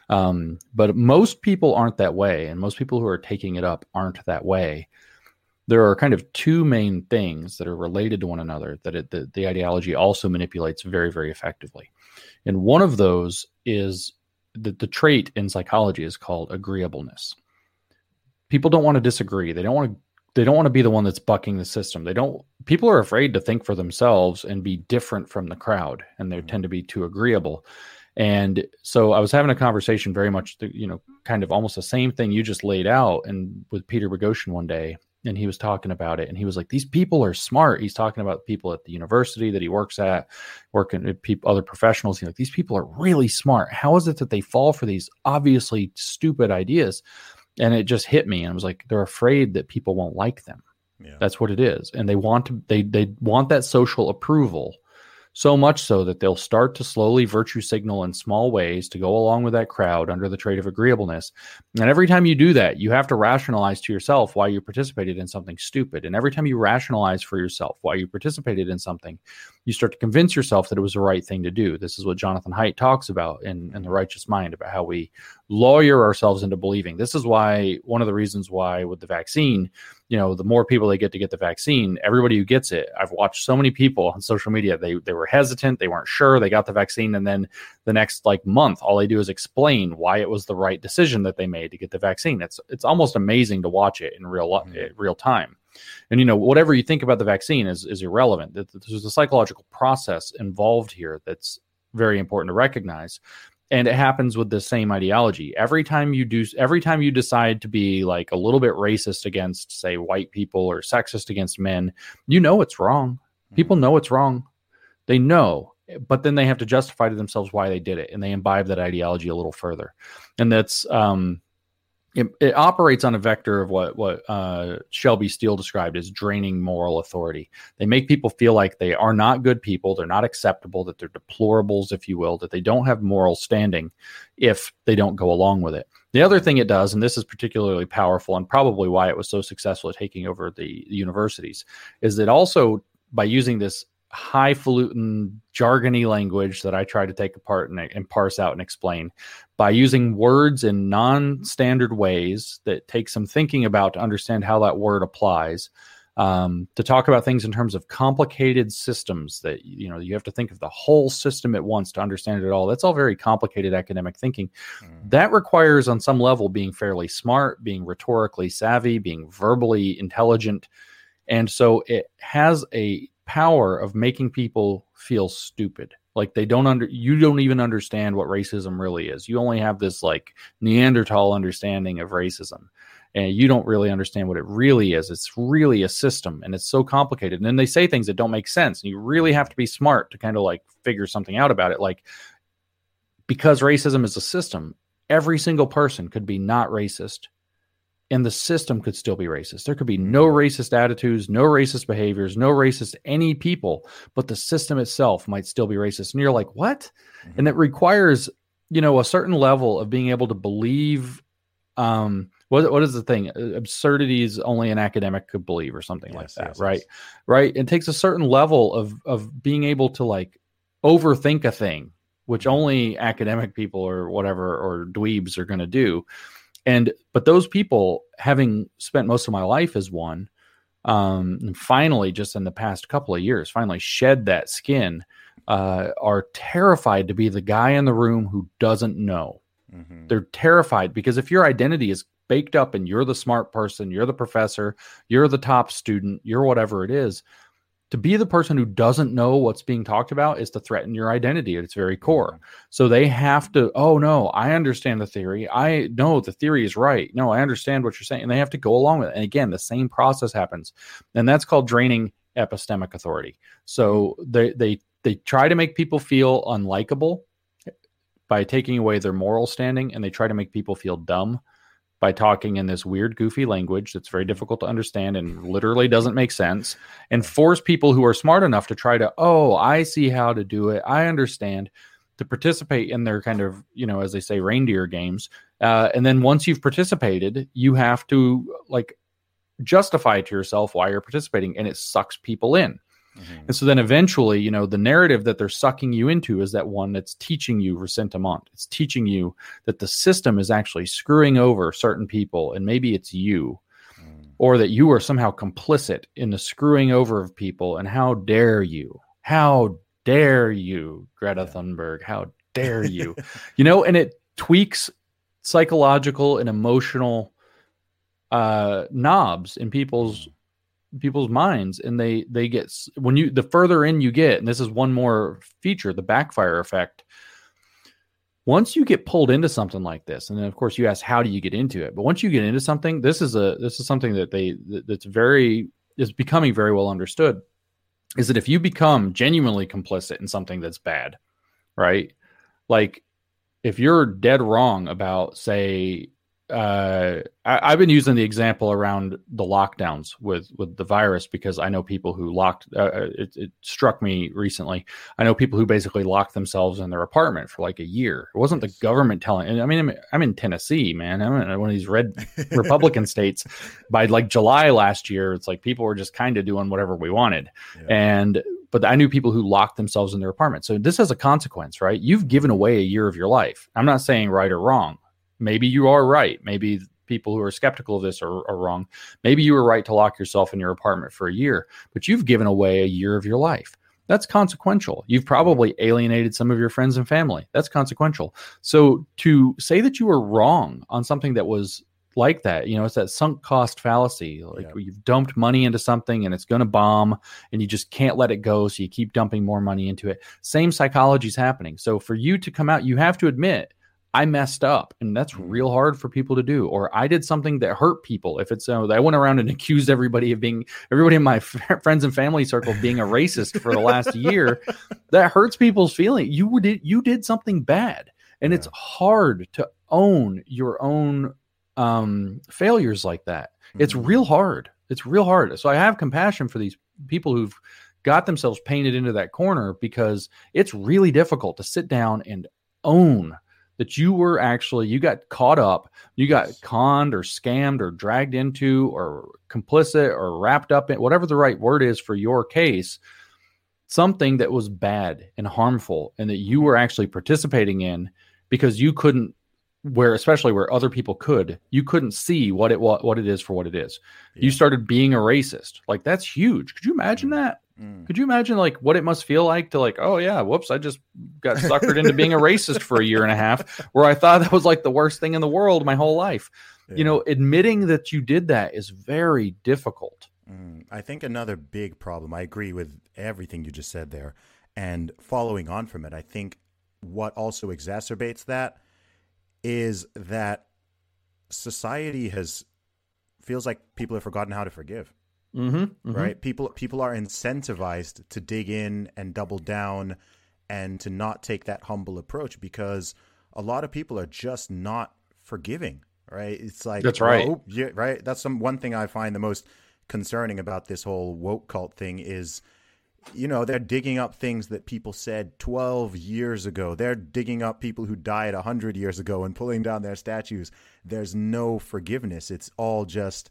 um, but most people aren't that way, and most people who are taking it up aren't that way. there are kind of two main things that are related to one another that it, the, the ideology also manipulates very, very effectively. And one of those is that the trait in psychology is called agreeableness. People don't want to disagree. They don't want to they don't want to be the one that's bucking the system. They don't people are afraid to think for themselves and be different from the crowd and they mm-hmm. tend to be too agreeable. And so I was having a conversation very much, you know, kind of almost the same thing you just laid out and with Peter Boghossian one day and he was talking about it and he was like these people are smart. He's talking about people at the university that he works at working with people other professionals. He's like these people are really smart. How is it that they fall for these obviously stupid ideas and it just hit me and i was like they're afraid that people won't like them yeah. that's what it is and they want to they they want that social approval so much so that they'll start to slowly virtue signal in small ways to go along with that crowd under the trait of agreeableness. And every time you do that, you have to rationalize to yourself why you participated in something stupid. And every time you rationalize for yourself why you participated in something, you start to convince yourself that it was the right thing to do. This is what Jonathan Haidt talks about in, in The Righteous Mind about how we lawyer ourselves into believing. This is why one of the reasons why with the vaccine, you know, the more people they get to get the vaccine, everybody who gets it. I've watched so many people on social media. They they were hesitant, they weren't sure, they got the vaccine, and then the next like month, all they do is explain why it was the right decision that they made to get the vaccine. It's it's almost amazing to watch it in real mm-hmm. real time. And you know, whatever you think about the vaccine is is irrelevant. There's a psychological process involved here that's very important to recognize. And it happens with the same ideology. Every time you do every time you decide to be like a little bit racist against say white people or sexist against men, you know it's wrong. People know it's wrong. They know but then they have to justify to themselves why they did it and they imbibe that ideology a little further and that's um it, it, operates on a vector of what what uh, Shelby Steele described as draining moral authority. They make people feel like they are not good people, they're not acceptable, that they're deplorables, if you will, that they don't have moral standing if they don't go along with it. The other thing it does, and this is particularly powerful, and probably why it was so successful at taking over the, the universities, is that also by using this highfalutin, jargony language that I try to take apart and, and parse out and explain by using words in non-standard ways that take some thinking about to understand how that word applies. Um, to talk about things in terms of complicated systems that you know you have to think of the whole system at once to understand it all that's all very complicated academic thinking mm. that requires on some level being fairly smart being rhetorically savvy being verbally intelligent and so it has a power of making people feel stupid. Like they don't under you don't even understand what racism really is. You only have this like neanderthal understanding of racism and you don't really understand what it really is. It's really a system and it's so complicated. And then they say things that don't make sense and you really have to be smart to kind of like figure something out about it. Like because racism is a system every single person could be not racist and the system could still be racist. There could be no mm-hmm. racist attitudes, no racist behaviors, no racist any people, but the system itself might still be racist. And you're like, what? Mm-hmm. And it requires, you know, a certain level of being able to believe. Um, what what is the thing? Absurdities only an academic could believe, or something yes, like that, yes, right? Yes. Right. It takes a certain level of of being able to like overthink a thing, which mm-hmm. only academic people or whatever or dweebs are going to do and but those people having spent most of my life as one um finally just in the past couple of years finally shed that skin uh are terrified to be the guy in the room who doesn't know mm-hmm. they're terrified because if your identity is baked up and you're the smart person you're the professor you're the top student you're whatever it is to be the person who doesn't know what's being talked about is to threaten your identity at its very core. Mm-hmm. So they have to, oh no, I understand the theory. I know the theory is right. No, I understand what you're saying. And they have to go along with it. And again, the same process happens. And that's called draining epistemic authority. So mm-hmm. they they they try to make people feel unlikable by taking away their moral standing and they try to make people feel dumb by talking in this weird, goofy language that's very difficult to understand and literally doesn't make sense, and force people who are smart enough to try to, oh, I see how to do it. I understand to participate in their kind of, you know, as they say, reindeer games. Uh, and then once you've participated, you have to like justify to yourself why you're participating, and it sucks people in. Mm-hmm. And so then eventually, you know, the narrative that they're sucking you into is that one that's teaching you ressentiment. It's teaching you that the system is actually screwing over certain people and maybe it's you. Mm. or that you are somehow complicit in the screwing over of people. And how dare you? How dare you, Greta Yeah. Thunberg? How dare [laughs] you? you know, and it tweaks psychological and emotional uh knobs in people's people's minds and they they get when you the further in you get and this is one more feature the backfire effect once you get pulled into something like this and then of course you ask how do you get into it? But once you get into something this is a this is something that they that's very is becoming very well understood is that if you become genuinely complicit in something that's bad right? Like if you're dead wrong about say uh, I, I've been using the example around the lockdowns with with the virus because I know people who locked. Uh, uh, it, it struck me recently. I know people who basically locked themselves in their apartment for like a year. It wasn't the government telling. I mean, I'm, I'm in Tennessee, man. I'm in one of these red Republican [laughs] states. By like July last year, it's like people were just kind of doing whatever we wanted, Yeah. and but I knew people who locked themselves in their apartment. So this has a consequence, right? You've given away a year of your life. I'm not saying right or wrong. Maybe you are right. Maybe people who are skeptical of this are, are wrong. Maybe you were right to lock yourself in your apartment for a year, but you've given away a year of your life. That's consequential. You've probably alienated some of your friends and family. That's consequential. So to say that you were wrong on something that was like that, you know, it's that sunk cost fallacy. Like Yeah. you've dumped money into something and it's going to bomb and you just can't let it go. So you keep dumping more money into it. Same psychology is happening. So for you to come out, you have to admit, I messed up, and that's real hard for people to do. Or I did something that hurt people. If it's uh, I went around and [laughs] accused everybody of being everybody in my [laughs] f- friends and family circle of being a racist for the last year, [laughs] that hurts people's feeling. You did you did something bad, and it's hard to own your own um, failures like that. It's Mhm. real hard. It's real hard. So I have compassion for these people who've got themselves painted into that corner because it's really difficult to sit down and own that you were actually you got caught up, you got conned or scammed or dragged into or complicit or wrapped up in whatever the right word is for your case, something that was bad and harmful and that you were actually participating in because you couldn't where especially where other people could you couldn't see what it what, what it is for what it is you started being a racist like that's huge could you imagine Mhm. that Mm. could you imagine like what it must feel like to like oh yeah whoops i just got suckered into being a racist for a year and a half where i thought that was like the worst thing in the world my whole life Yeah. you know admitting that you did that is very difficult Mm, I think another big problem, I agree with everything you just said there. And following on from it, I think what also exacerbates that is that society has feels like people have forgotten how to forgive, mm-hmm, right? People people are incentivized to dig in and double down and to not take that humble approach because a lot of people are just not forgiving, right? It's like That's right. well, yeah, right. That's some one thing I find the most concerning about this whole woke cult thing is you know they're digging up things that people said 12 years ago. They're digging up people who died 100 years ago and pulling down their statues. There's no forgiveness. It's all just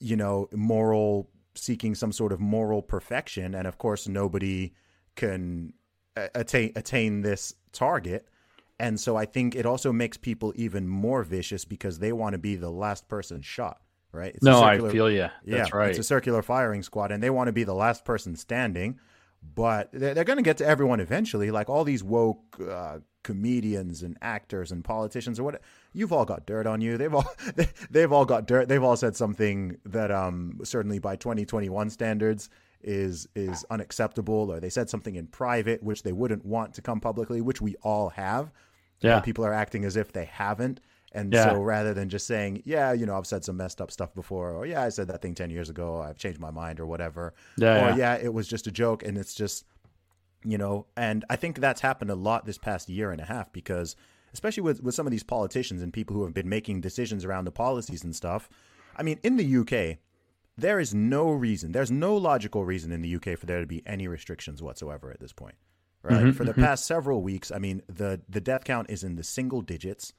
you know moral seeking some sort of moral perfection. And of course nobody can uh, attain attain this target. And so i think it also makes people even more vicious because they want to be the last person shot right It's a no circular- i feel you yeah, that's right It's a circular firing squad, and they want to be the last person standing. But they're, they're going to get to everyone eventually. Like all these woke uh, comedians and actors and politicians or what. You've all got dirt on you. They've all [laughs] they, they've all got dirt. They've all said something that um certainly by 2021 standards is is unacceptable, or they said something in private which they wouldn't want to come publicly, which we all have. Yeah. People are acting as if they haven't. And Yeah. so rather than just saying, yeah, you know, I've said some messed up stuff before, or yeah, I said that thing 10 years ago, I've changed my mind or whatever. Yeah, or yeah. yeah, it was just a joke. And it's just, you know, and I think that's happened a lot this past year and a half because, especially with, with some of these politicians and people who have been making decisions around the policies and stuff. I mean, in the UK, there is no reason, there's no logical reason in the UK for there to be any restrictions whatsoever at this point. Right. Mhm, for the past several weeks, I mean, the, the death count is in the single digits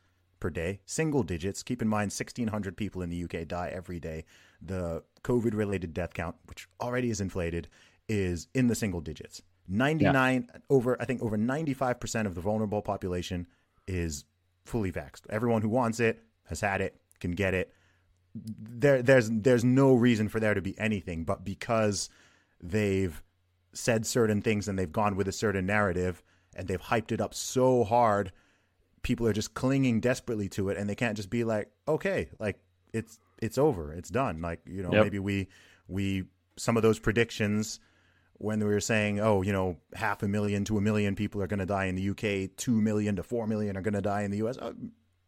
per day, single digits. Keep in mind, 1,600 people in the UK die every day. The COVID related death count, which already is inflated, is in the single digits. 99 over, I think over 95% of the vulnerable population is fully vaxxed. Everyone who wants it has had it, can get it. there there's there's no reason for there to be anything, but because they've said certain things and they've gone with a certain narrative and they've hyped it up so hard, people are just clinging desperately to it and they can't just be like, okay, like it's it's over, it's done. Like you know, Yep. maybe we we some of those predictions when we were saying, oh, you know, half a million to a million people are going to die in the UK, two million to four million are going to die in the US. Oh, uh,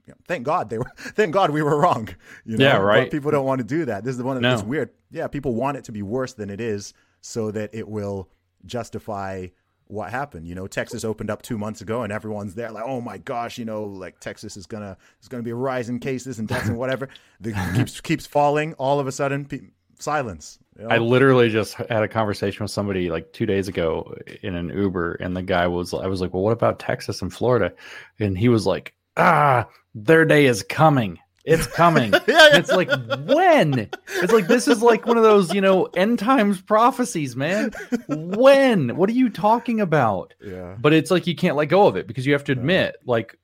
you know, thank God they were. [laughs] Thank God we were wrong. You know? Yeah, right. But people don't want to do that. This is the one No. that's weird. Yeah, people want it to be worse than it is, so that it will justify what happened. You know, Texas opened up two months ago, and everyone's there like, oh my gosh, you know, like Texas is gonna there's gonna be a rise in cases and deaths and whatever. [laughs] The keeps keeps falling. All of a sudden, pe- silence. you know? I literally just had a conversation with somebody like two days ago in an Uber, and the guy was, I was like, well, what about Texas and Florida? And he was like, ah, their day is coming. It's coming. [laughs] And it's like, when? It's like, this is like one of those, you know, end times prophecies, man. When? What are you talking about? yeah. But it's like, you can't let go of it because you have to admit, like,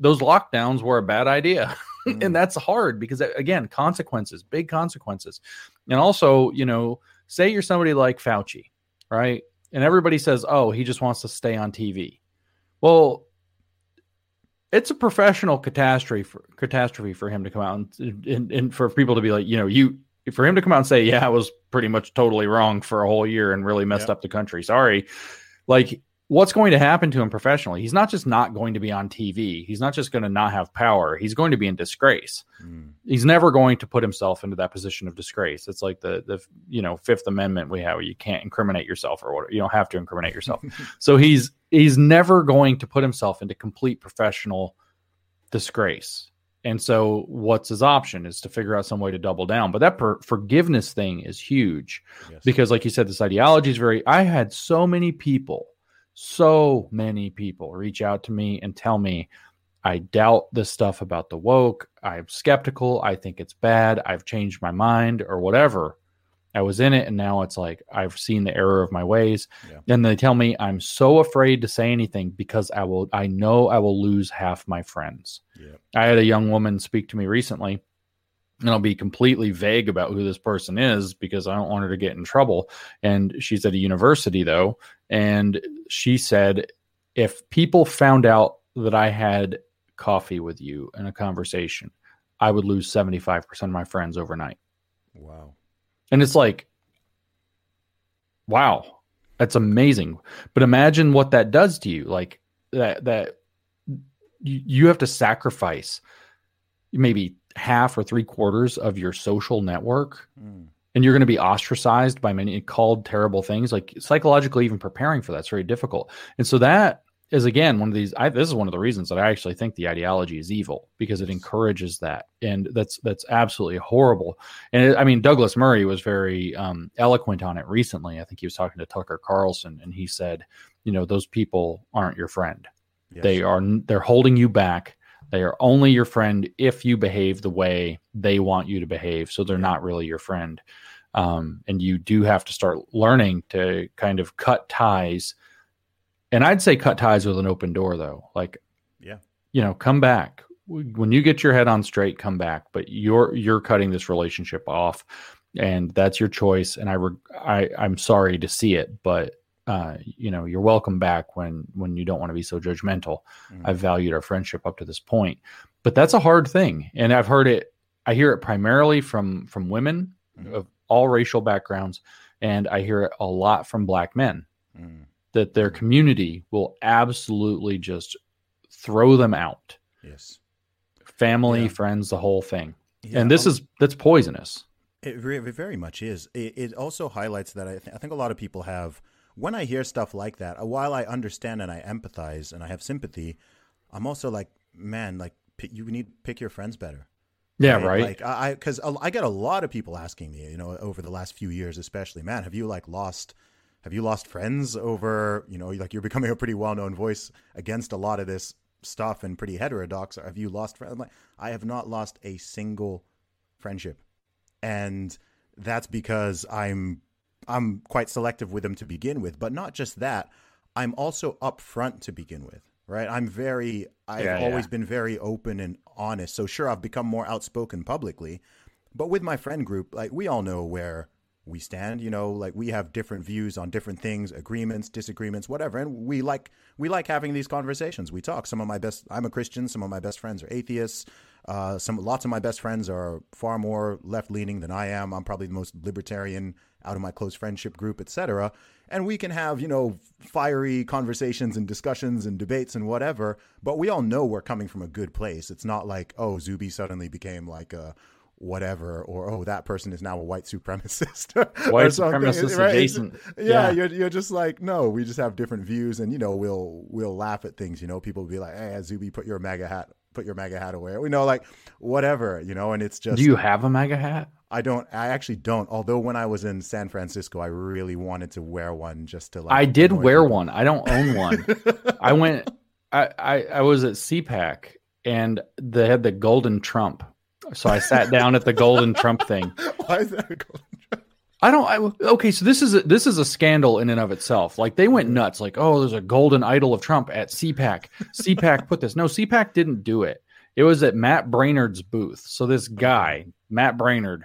those lockdowns were a bad idea. [laughs] Mm. and that's hard because again consequences big consequences and also you know say you're somebody like fauci right and everybody says oh he just wants to stay on tv well it's a professional catastrophe for catastrophe for him to come out and, and, and for people to be like you know you for him to come out and say yeah i was pretty much totally wrong for a whole year and really messed Yeah. up the country sorry like what's going to happen to him professionally? He's not just not going to be on tv he's not just going to not have power. He's going to be in disgrace. Mm. he's never going to put himself into that position of disgrace. It's like the the you know fifth amendment we have you can't incriminate yourself or whatever you don't have to incriminate yourself. [laughs] So he's he's never going to put himself into complete professional disgrace. And so what's his option is to figure out some way to double down. But that per- forgiveness thing is huge Yes. because like you said this ideology is very i had so many people so many people reach out to me and tell me i doubt this stuff about the woke. I'm skeptical. I think it's bad. I've changed my mind or whatever. I was in it and now it's like i've seen the error of my ways. Yeah. and they tell me i'm so afraid to say anything because i will i know i will lose half my friends. Yeah. I had a young woman speak to me recently, and I'll be completely vague about who this person is because I don't want her to get in trouble. And she's at a university, though. And she said, if people found out that I had coffee with you in a conversation, I would lose 75% of my friends overnight. Wow. And it's like, wow, that's amazing. But imagine what that does to you. Like that, that you, you have to sacrifice maybe half or three quarters of your social network Mm. and you're going to be ostracized by many called terrible things like psychologically even preparing for that's very difficult. And so that is again one of these I, this is one of the reasons that i actually think the ideology is evil because it encourages that and that's that's absolutely horrible. And it, i mean douglas murray was very um, eloquent on it recently. I think he was talking to tucker carlson and he said you know those people aren't your friend. Yes. they are they're holding you back they are only your friend if you behave the way they want you to behave so they're not really your friend. Um, and you do have to start learning to kind of cut ties. And i'd say cut ties with an open door though. Like Yeah. you know come back. When you get your head on straight come back. But you're you're cutting this relationship off and that's your choice and i reg- i i'm sorry to see it but uh, you know you're welcome back when when you don't want to be so judgmental Mhm. i've valued our friendship up to this point but that's a hard thing and i've heard it i hear it primarily from from women Mhm. of all racial backgrounds and i hear it a lot from black men Mm. that their community will absolutely just throw them out Yes. family Yeah. friends the whole thing Yeah, and this um, is that's poisonous it very much is. It, it also highlights that I, th- I think a lot of people have, when I hear stuff like that, uh, while I understand and I empathize and I have sympathy, I'm also like, man, like, p- you need to pick your friends better. yeah right Like, I, because I, I get a lot of people asking me, you know, over the last few years, especially, man, have you like lost, have you lost friends over, you know, like you're becoming a pretty well known voice against a lot of this stuff and pretty heterodox. Have you lost friends? Like, I have not lost a single friendship and that's because I'm I'm quite selective with them to begin with. But not just that, I'm also upfront to begin with. Right? I'm very I've Yeah, yeah. always been very open and honest. So sure, I've become more outspoken publicly, But with my friend group, like we all know where we stand, you know, like we have different views on different things, agreements, disagreements, whatever. And we like we like having these conversations. We talk. Some of my best I'm a Christian, some of my best friends are atheists. Uh, some lots of my best friends are far more left leaning than I am. I'm probably the most libertarian out of my close friendship group, etc. And we can have, you know, fiery conversations and discussions and debates and whatever, but we all know we're coming from a good place. It's not like, oh, Zuby suddenly became like a whatever, or oh, that person is now a white supremacist. [laughs] white supremacist right? adjacent. Yeah, yeah, You're, you're just like, no, we just have different views, and you know, we'll we'll laugh at things. You know, people will be like, hey, Zuby, put your MAGA hat, put your MAGA hat away. We know, like, whatever, you know, and it's just. Do you have a MAGA hat? I don't. I actually don't. Although when I was in San Francisco, I really wanted to wear one just to like. I did wear people. one. I don't own one. I [laughs] went. I, I I was at CPAC and they had the golden Trump. So I sat down at the golden Trump thing. [laughs] Why is that a golden Trump? I don't. I, okay, so this is a, this is a scandal in and of itself. Like they went nuts. Like, oh, there's a golden idol of Trump at CPAC. CPAC put this. No, CPAC didn't do it. It was at Matt Braynard's booth. So this guy, Matt Braynard,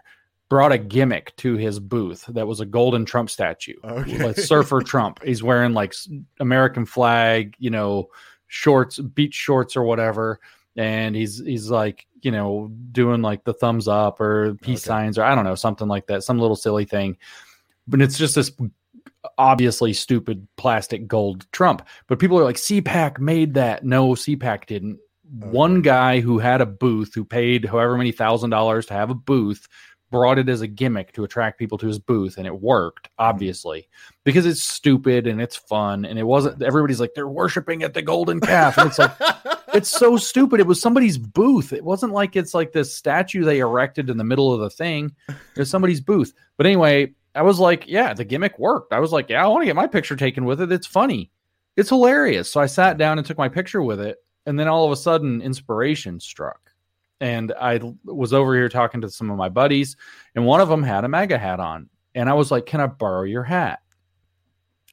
brought a gimmick to his booth that was a golden Trump statue, okay. like Surfer [laughs] Trump. He's wearing like American flag, you know, shorts, beach shorts or whatever, and he's he's like you know doing like the thumbs up or peace okay. signs or I don't know something like that, some little silly thing. But it's just this obviously stupid plastic gold Trump. But people are like, CPAC made that. No, CPAC didn't. Okay. One guy who had a booth who paid however many thousand dollars to have a booth brought it as a gimmick to attract people to his booth and it worked obviously because it's stupid and it's fun and it wasn't everybody's like they're worshiping at the golden calf. And it's like [laughs] it's so stupid. It was somebody's booth. It wasn't like it's like this statue they erected in the middle of the thing. [laughs] It's somebody's booth. But anyway i was like yeah the gimmick worked. I was like yeah i want to get my picture taken with it. It's funny. It's hilarious. So i sat down and took my picture with it and then all of a sudden inspiration struck and I was over here talking to some of my buddies, and one of them had a MAGA hat on, and I was like, "Can I borrow your hat?"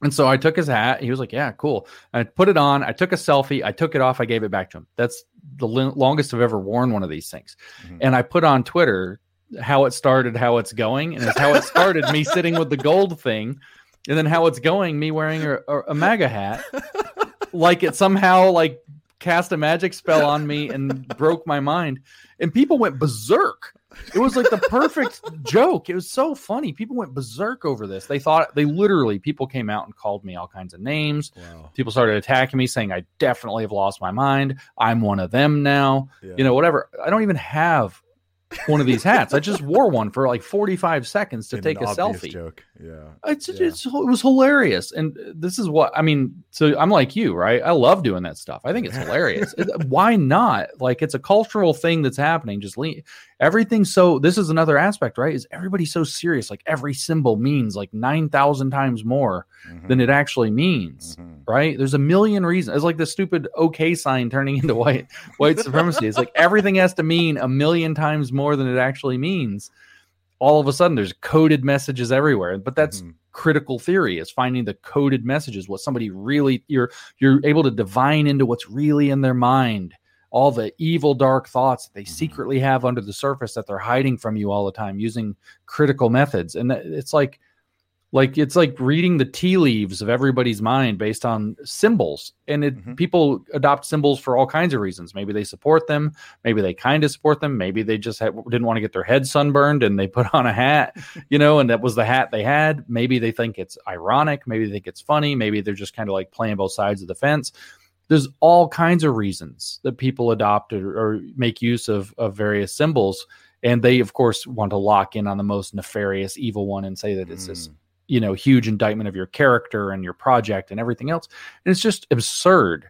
And so I took his hat. He was like, "Yeah, cool." I put it on. I took a selfie. I took it off. I gave it back to him. That's the longest I've ever worn one of these things. Mm-hmm. And I put on Twitter how it started, how it's going, and it's how it started. me sitting with the gold thing, and then how it's going. Me wearing a, a MAGA hat, [laughs] like it somehow like cast a magic spell on me and broke my mind. And people went berserk. It was like the perfect joke. It was so funny. People went berserk over this. They thought they literally people came out and called me all kinds of names. Wow. People started attacking me, saying I definitely have lost my mind. I'm one of them now. Yeah. You know, whatever. I don't even have one of these hats. I just wore one for like 45 seconds to In take a selfie. Joke. Yeah. It's, yeah. it's, it was hilarious. And this is what I mean. So I'm like you, right? I love doing that stuff. I think it's [laughs] hilarious. Why not? Like it's a cultural thing that's happening. Just lean everything's so this is another aspect, right? Is everybody so serious? Like every symbol means like 9,000 times more mm-hmm. than it actually means, mm-hmm. right? There's a million reasons. It's like the stupid okay sign turning into white white supremacy. It's like everything has to mean a million times more than it actually means. All of a sudden there's coded messages everywhere. But that's mm-hmm. critical theory is finding the coded messages, what somebody really you're you're able to divine into what's really in their mind all the evil dark thoughts that they mm-hmm. secretly have under the surface that they're hiding from you all the time using critical methods. And it's like like it's like reading the tea leaves of everybody's mind based on symbols. And it, mm-hmm. people adopt symbols for all kinds of reasons. Maybe they support them. Maybe they kind of support them. Maybe they just had, didn't want to get their head sunburned and they [laughs] put on a hat [laughs] you know and that was the hat they had. Maybe they think it's ironic. Maybe they think it's funny. Maybe they're just kind of like playing both sides of the fence there's all kinds of reasons that people adopt or, or make use of, of various symbols. And they of course want to lock in on the most nefarious evil one and say that it's mm. this you know huge indictment of your character and your project and everything else. And it's just absurd.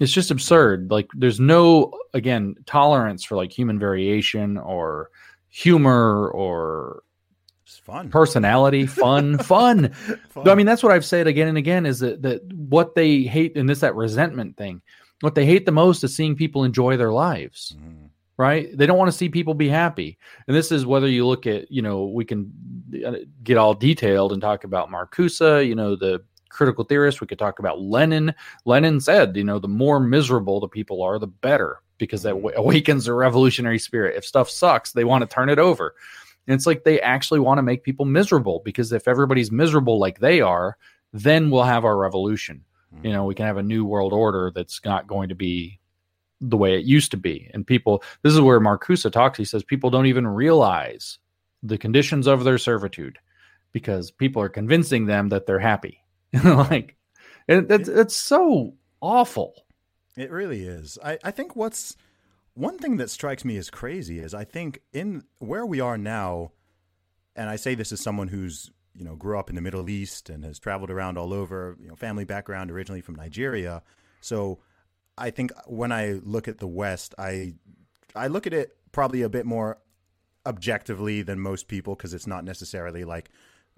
It's just absurd. Like there's no again tolerance for like human variation or humor or it's fun. Personality, fun, [laughs] fun. fun. I mean, that's what I've said again and again is that, that what they hate, and this that resentment thing, what they hate the most is seeing people enjoy their lives. Mm. Right? They don't want to see people be happy. And this is whether you look at, you know, we can uh, get all detailed and talk about Marcuse, you know, the critical theorist. We could talk about Lenin. Lenin said, you know, the more miserable the people are, the better because that mm-hmm. awakens their revolutionary spirit. If stuff sucks, they want to turn it over And it's like they actually want to make people miserable because if everybody's miserable like they are, then we'll have our revolution. Hmm. You know, we can have a new world order that's not going to be the way it used to be. And people, this is where Marcuse talks. He says people don't even realize the conditions of their servitude because people are convincing them that they're happy. [laughs] like, it, it's, it's so awful. It really is. I, I think what's one thing that strikes me as crazy is I think in where we are now, and I say this as someone who's you know grew up in the Middle East and has traveled around all over, you know, family background originally from Nigeria. So I think when I look at the West, I I look at it probably a bit more objectively than most people because it's not necessarily like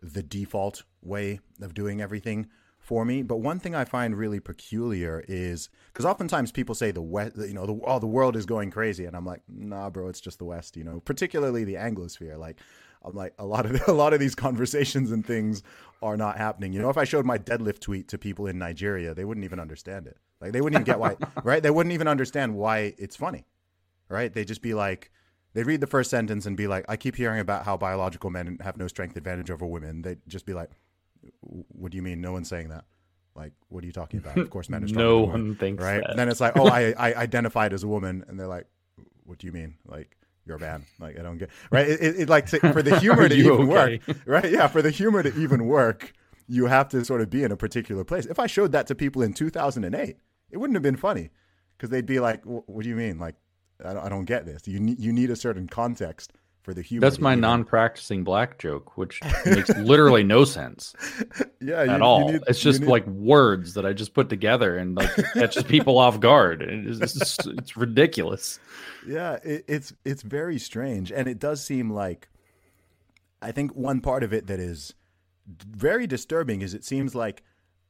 the default way of doing everything for me. But one thing I find really peculiar is because oftentimes people say the West, you know, the, oh, the world is going crazy, and I'm like, nah, bro, it's just the West, you know, particularly the Anglosphere. Like, I'm like a lot of [laughs] a lot of these conversations and things are not happening. You know, if I showed my deadlift tweet to people in Nigeria, they wouldn't even understand it. Like, they wouldn't even get why, [laughs] right? They wouldn't even understand why it's funny, right? They'd just be like. They'd read the first sentence and be like, I keep hearing about how biological men have no strength advantage over women. They'd just be like, what do you mean? No one's saying that. Like, what are you talking about? Of course, men are [laughs] no one thinks right? that. Then it's like, oh, I, [laughs] I identified as a woman, and they're like, what do you mean? Like, you're a man. Like, I don't get right. It, it, it like to, for the [laughs] humor to even okay? work, right? Yeah, for the humor to even work, you have to sort of be in a particular place. If I showed that to people in 2008, it wouldn't have been funny because they'd be like, what do you mean? Like, I don't, I don't get this. You need you need a certain context for the humor. That's my non-practicing black joke, which [laughs] makes literally no sense yeah you- at all. need- it's just need- like words that I just put together and like catches [laughs] people off guard. It's, just- it's ridiculous. Yeah, it, it's it's very strange, and it does seem like I think one part of it that is very disturbing is it seems like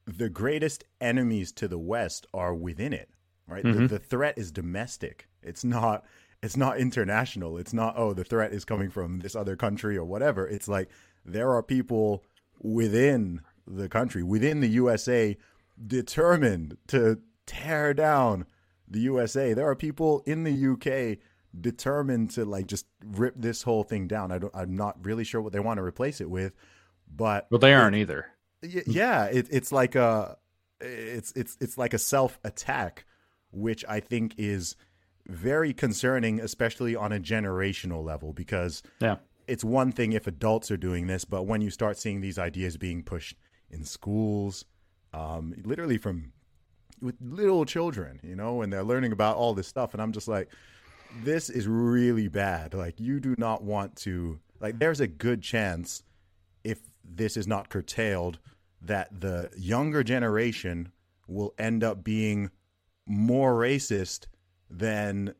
the greatest enemies to the West are within it. Right, the, mm-hmm. the threat is domestic. It's not. It's not international. It's not. Oh, the threat is coming from this other country or whatever. It's like there are people within the country, within the USA, determined to tear down the USA. There are people in the UK determined to like just rip this whole thing down. I don't I'm not really sure what they want to replace it with, but But they aren't either. yeah, it, it's like a it's it's it's like a self attack, which I think is very concerning, especially on a generational level, because Yeah. it's one thing if adults are doing this, but when you start seeing these ideas being pushed in schools, um, literally from with little children, you know, and they're learning about all this stuff, and I'm just like, this is really bad. Like, you do not want to like. There's a good chance if this is not curtailed that the younger generation will end up being more racist than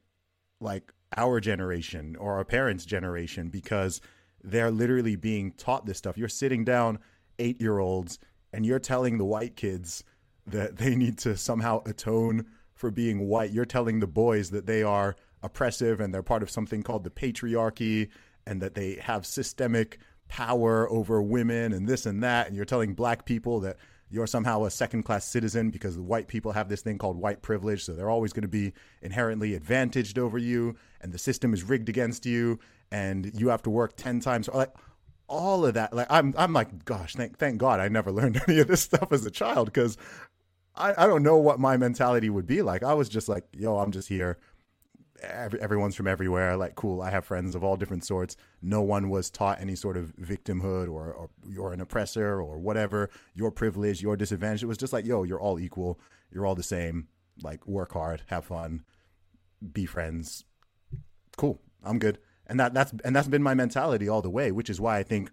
like our generation or our parents' generation because they're literally being taught this stuff. You're sitting down eight year olds and you're telling the white kids that they need to somehow atone for being white. You're telling the boys that they are oppressive and they're part of something called the patriarchy and that they have systemic power over women and this and that. And you're telling black people that you're somehow a second class citizen because the white people have this thing called white privilege. So they're always going to be inherently advantaged over you and the system is rigged against you and you have to work 10 times. Like, all of that like i'm i'm like gosh thank thank god i never [laughs] learned any of this stuff as a child because I, I don't know what my mentality would be like i was just like yo i'm just here Every, everyone's from everywhere like cool i have friends of all different sorts. No one was taught any sort of victimhood or, or you're an oppressor or whatever your privilege your disadvantage it was just like yo you're all equal you're all the same like work hard have fun be friends. Cool i'm good. And that that's and that's been my mentality all the way which is why i think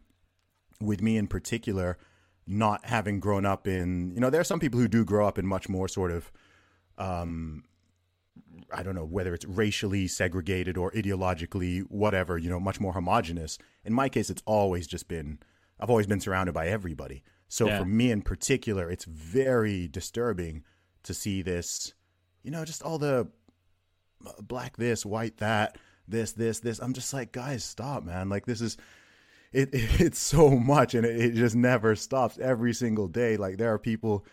with me in particular not having grown up in you know there are some people who do grow up in much more sort of um i don't know whether it's racially segregated or ideologically whatever you know much more homogenous in my case it's always just been i've always been surrounded by everybody so Yeah. for me in particular it's very disturbing to see this you know just all the uh, black this, white that, this, this, this. I'm just like, guys, stop, man. Like this is it, it [laughs] it's so much and it, it just never stops every single day. Like there are people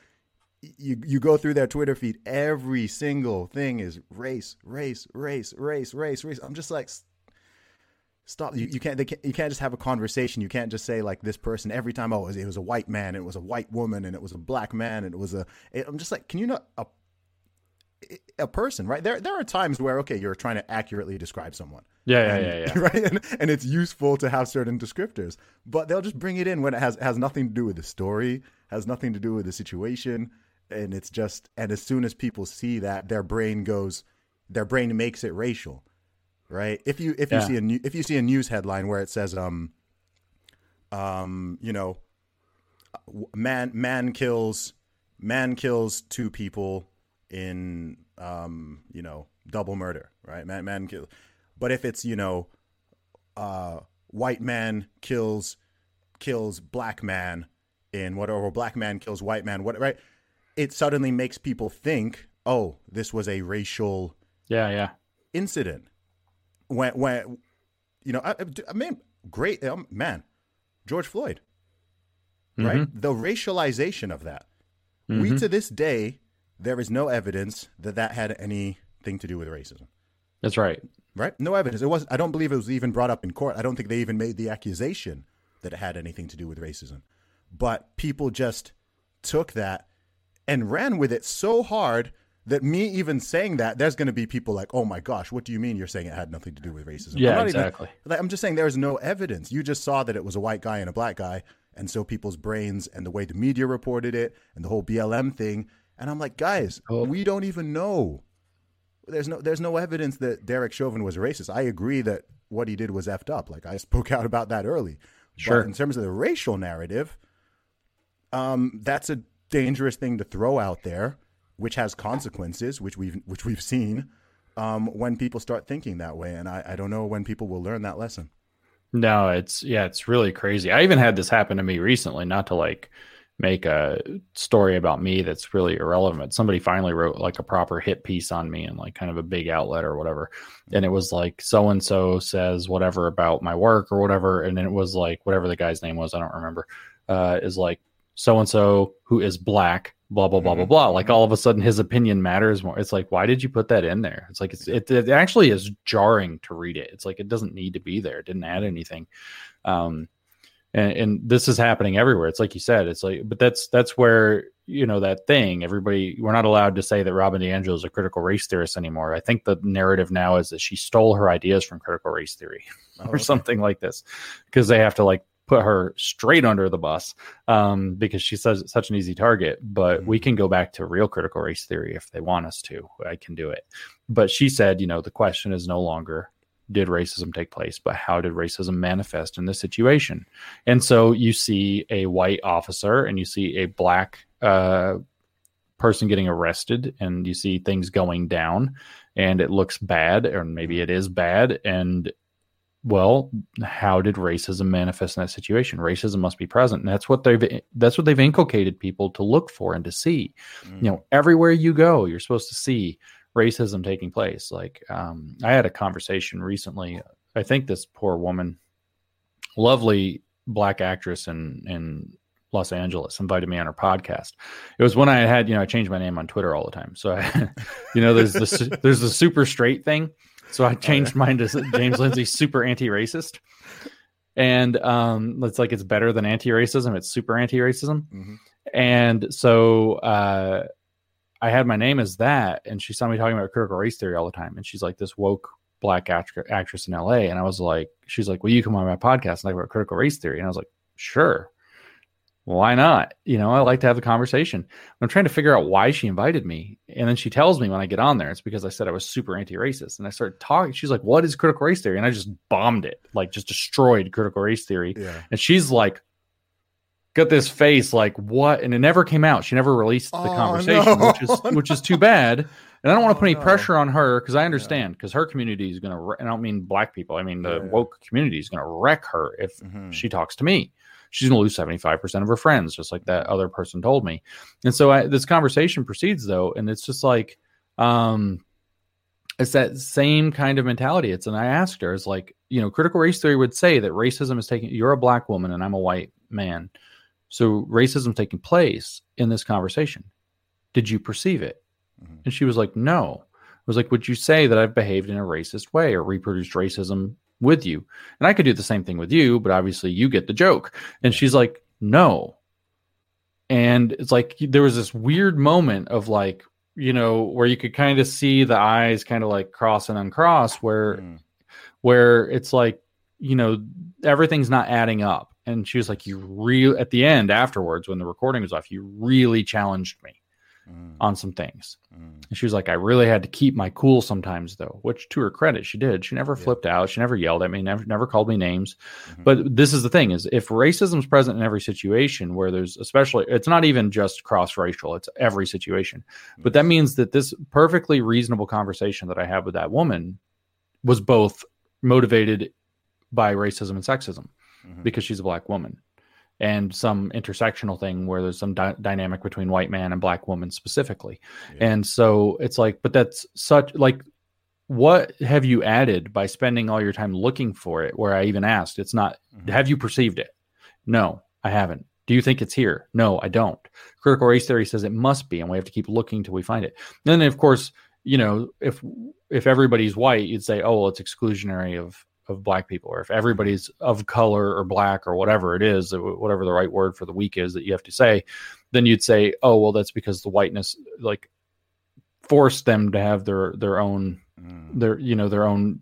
you you go through their Twitter feed, every single thing is race, race, race, race, race, race. I'm just like stop. You, you can't, they can't. You can't just have a conversation. You can't just say like this person every time. Oh, it was, a white man. It was a white woman, and it was a black man, and it was a. It, I'm just like, can you not a, a person, right? There, there are times where okay, you're trying to accurately describe someone. Yeah, yeah, and, yeah, yeah. [laughs] Right, and, and it's useful to have certain descriptors, but they'll just bring it in when it has has nothing to do with the story, has nothing to do with the situation, and it's just. And as soon as people see that, their brain goes, their brain makes it racial, right? If you if you see a new, if you see a news headline where it says um, um, you know, man man kills man kills two people in um, you know, double murder, right? Man man kill. But if it's, you know, uh white man kills kills black man in whatever black man kills white man, what right? It suddenly makes people think, "Oh, this was a racial Yeah, yeah. incident." When when you know, I, I mean, great um, man, George Floyd, right? The racialization of that. We to this day, there is no evidence that that had anything to do with racism. That's right. Right? No evidence. It was. I don't believe it was even brought up in court. I don't think they even made the accusation that it had anything to do with racism. But people just took that and ran with it so hard that me even saying that, there's going to be people like, "Oh my gosh, what do you mean you're saying it had nothing to do with racism?" Yeah, I'm not even- exactly. like, I'm just saying there's no evidence. You just saw that it was a white guy and a black guy, and so people's brains and the way the media reported it and the whole BLM thing. And I'm like, guys, Oh. we don't even know. There's no there's no evidence that Derek Chauvin was racist. I agree that what he did was effed up. Like I spoke out about that early. Sure. But in terms of the racial narrative, um, that's a dangerous thing to throw out there, which has consequences, which we've which we've seen um, when people start thinking that way. And I, I don't know when people will learn that lesson. No, it's yeah, it's really crazy. I even had this happen to me recently, not to like make a story about me that's really irrelevant. Somebody finally wrote like a proper hit piece on me and like kind of a big outlet or whatever. And it was like so and so says whatever about my work or whatever. And then it was like whatever the guy's name was, I don't remember, uh, is like so and so who is black, blah blah blah blah blah. Like all of a sudden his opinion matters more. It's like, why did you put that in there? It's like it's it, it actually is jarring to read it. It's like it doesn't need to be there. It didn't add anything. Um and, and this is happening everywhere. It's like you said, it's like but that's that's where you know that thing everybody we're not allowed to say that robin DiAngelo is a critical race theorist anymore i think the narrative now is that she stole her ideas from critical race theory [laughs] Oh, or something like this because they have to like put her straight under the bus um, because she's such, such an easy target. But we can go back to real critical race theory if they want us to. I can do it. But she said, you know, the question is no longer did racism take place, but how did racism manifest in this situation? And so you see a white officer and you see a black uh, person getting arrested, and you see things going down, and it looks bad, or maybe it is bad, and well how did racism manifest in that situation? Racism must be present. And that's what they've that's what they've inculcated people to look for and to see. You know everywhere you go you're supposed to see racism taking place. Like um, i had a conversation recently. I think this poor woman lovely black actress in in los angeles invited me on her podcast. It was when i had you know i changed my name on twitter all the time. So i [laughs] you know there's this there's the super straight thing so I changed mine to [laughs] James Lindsay super anti-racist. And um it's like it's better than anti-racism, it's super anti-racism. Mhm. And so uh I had my name as that and she saw me talking about critical race theory all the time and she's like this woke black act- actress in LA and I was like she's like, "Will you come on my podcast and talk about critical race theory?" And I was like, "Sure." Why not? You know, I like to have a conversation. I'm trying to figure out why she invited me. And then she tells me when I get on there, it's because I said I was super anti racist. And I started talking. She's like, What is critical race theory? And I just bombed it, like just destroyed critical race theory. Yeah. And she's like, Got this face, like what? And it never came out. She never released the Oh, conversation, no. which is which is too bad. And I don't want to Oh, put any no. pressure on her because I understand because her community is going to. And I don't mean black people. I mean the Yeah, yeah. woke community is going to wreck her if Mhm. she talks to me. She's going to lose 75% of her friends, just like that other person told me. And so I, this conversation proceeds, though, and it's just like, um, it's that same kind of mentality. It's, and I asked her, it's like, you know, critical race theory would say that racism is taking, you're a black woman and I'm a white man. So racism taking place in this conversation. Did you perceive it? Mhm. And she was like, no. I was like, would you say that I've behaved in a racist way or reproduced racism with you. And I could do the same thing with you, but obviously you get the joke. And she's like, no. And it's like there was this weird moment of like, you know, where you could kind of see the eyes kind of like cross and uncross where Mm. where it's like, you know, everything's not adding up. And she was like, You real at the end afterwards when the recording was off, you really challenged me Mm, on some things. mm, And she was like, I really had to keep my cool sometimes, though, which to her credit, she did. She never Yeah. flipped out. She never yelled at me, never, never called me names. Mhm. But this is the thing is if racism is present in every situation where there's especially, it's not even just cross racial, it's every situation. But that means that this perfectly reasonable conversation that I had with that woman was both motivated by racism and sexism Mhm. because she's a black woman and some intersectional thing where there's some dy- dynamic between white man and black woman specifically. Yeah. and so it's like but that's such like what have you added by spending all your time looking for it? Where i even asked it's not Mhm. have you perceived it? No i haven't. Do you think it's here? No i don't. Critical race theory says it must be and we have to keep looking till we find it. And then of course you know if if everybody's white you'd say oh well it's exclusionary of of black people or if everybody's of color or black or whatever it is whatever the right word for the week is that you have to say then you'd say oh well that's because the whiteness like forced them to have their their own Mm, their you know their own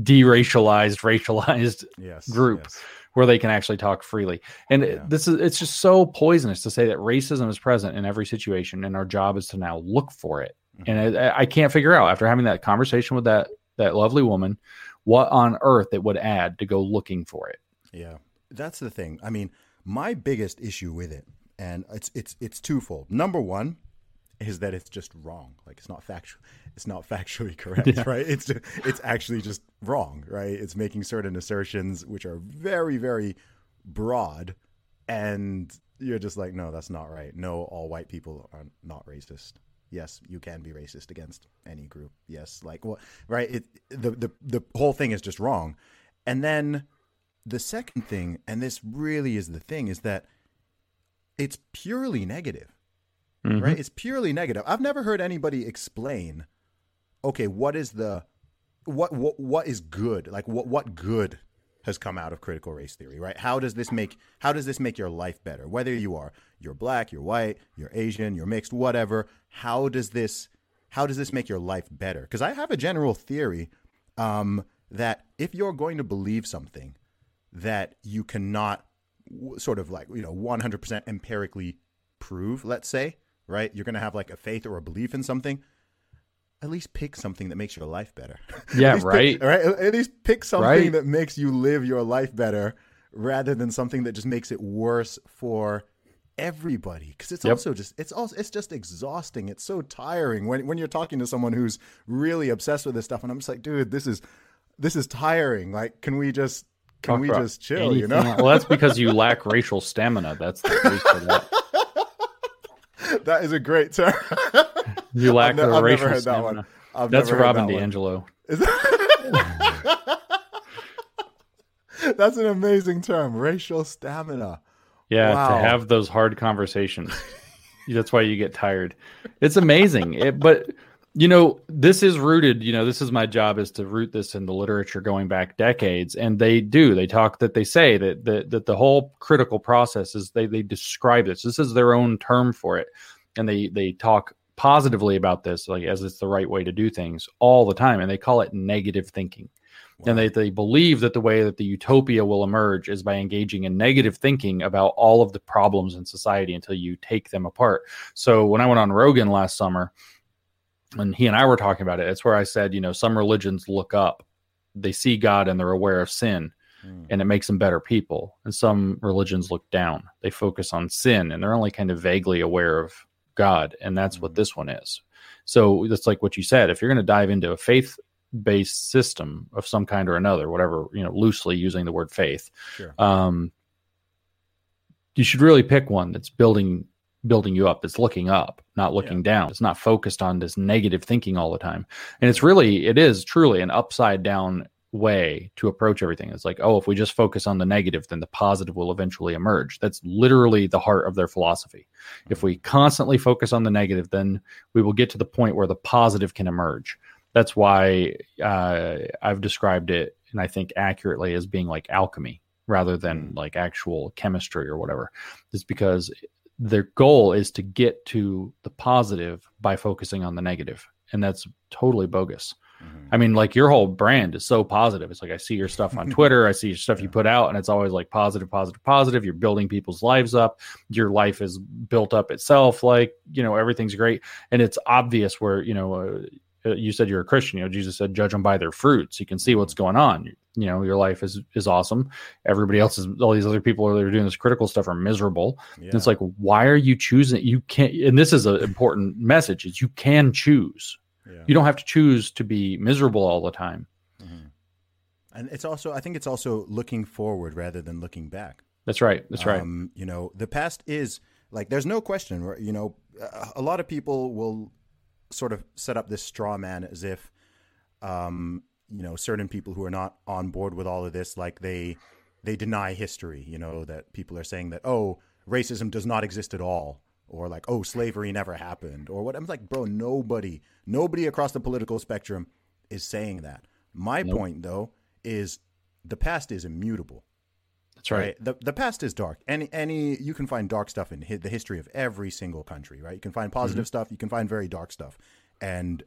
deracialized racialized yes. group. yes. where they can actually talk freely and Yeah. this is it's just so poisonous to say that racism is present in every situation and our job is to now look for it Mhm. and I, I can't figure out after having that conversation with that that lovely woman what on earth it would add to go looking for it Yeah, that's the thing. I mean, my biggest issue with it, and it's it's it's twofold. Number one is that it's just wrong. Like it's not factual. It's not factually [laughs] correct, Yeah. right? It's it's actually just wrong, right? It's making certain assertions which are very very broad, and you're just like, no, that's not right. No, all white people are not racist. Yes, you can be racist against any group. Yes, like what, right? It the the the whole thing is just wrong, and then the second thing, and this really is the thing, is that it's purely negative, Mhm. right? It's purely negative. I've never heard anybody explain, okay, what is the what what what is good? Like what what good has come out of critical race theory, right? How does this make how does this make your life better? Whether you are you're black, you're white, you're Asian, you're mixed, whatever, how does this how does this make your life better? Because I have a general theory um, that if you're going to believe something that you cannot w- sort of like you know 100% empirically prove let's say right you're going to have like a faith or a belief in something at least pick something that makes your life better [laughs] Yeah, least pick- right. right At- at least pick something Right. that makes you live your life better rather than something that just makes it worse for everybody because it's Yep. also just it's also it's just exhausting. It's so tiring when when you're talking to someone who's really obsessed with this stuff and i'm just like dude this is this is tiring. Like can we just can Talk we just chill you know? well that's [laughs] because you lack racial stamina. That's the case for that. [laughs] that is a great term. [laughs] You lack ne- the I've never racial heard that one. stamina. I've that's never robin that DiAngelo. Is that- that's an amazing term racial stamina Yeah, Wow. to have those hard conversations. [laughs] That's why you get tired. It's amazing. It, but you know, this is rooted, you know, this is my job is to root this in the literature going back decades. And they do. They talk that they say that that, that the whole critical process is they they describe this. This is their own term for it. And they they talk positively about this, like as it's the right way to do things all the time. And they call it negative thinking and they, they believe that the way that the utopia will emerge is by engaging in negative thinking about all of the problems in society until you take them apart. So when I went on Rogan last summer, and he and I were talking about it, it's where I said, you know, some religions look up, they see God and they're aware of sin, Mm. and it makes them better people. And some religions look down, they focus on sin, and they're only kind of vaguely aware of God, and that's what Mhm. this one is. So that's like what you said. If you're going to dive into a faith based system of some kind or another, whatever, you know, loosely using the word faith, sure. Um, you should really pick one that's building building you up that's looking up not looking Yeah. down it's not focused on this negative thinking all the time. And it's really it is truly an upside down way to approach everything. It's like oh if we just focus on the negative then the positive will eventually emerge. That's literally the heart of their philosophy. If we constantly focus on the negative then we will get to the point where the positive can emerge that's why uh, i've described it and I think accurately as being like alchemy rather than like actual chemistry or whatever. Is because their goal is to get to the positive by focusing on the negative, and that's totally bogus. I mean, like your whole brand is so positive. It's like I see your stuff on [laughs] Twitter, I see your stuff you put out, and it's always like positive, positive, positive. You're building people's lives up. Your life is built up itself. Like you know, everything's great, and it's obvious where you know. Uh, Uh, you said you're a Christian. You know, Jesus said, "Judge them by their fruits." You can see what's mm-hmm. going on. You know, your life is is awesome. Everybody else is. All these other people that are doing this critical stuff are miserable. Yeah. And it's like, why are you choosing? You can't. And this is an important message: is you can choose. Yeah. You don't have to choose to be miserable all the time. Mm-hmm. And it's also, I think it's also looking forward rather than looking back. That's right. That's right. Um, you know, the past is like there's no question. You know, a lot of people will sort of set up this straw man as if, um, you know, certain people who are not on board with all of this, like they they deny history. You know, that people are saying that oh, racism does not exist at all, or like oh, slavery never happened, or what. I'm like, bro, nobody, nobody across the political spectrum is saying that. My point though is the past is immutable That's right. The the past is dark. Any any you can find dark stuff in hi- the history of every single country, right? You can find positive stuff, you can find very dark stuff. And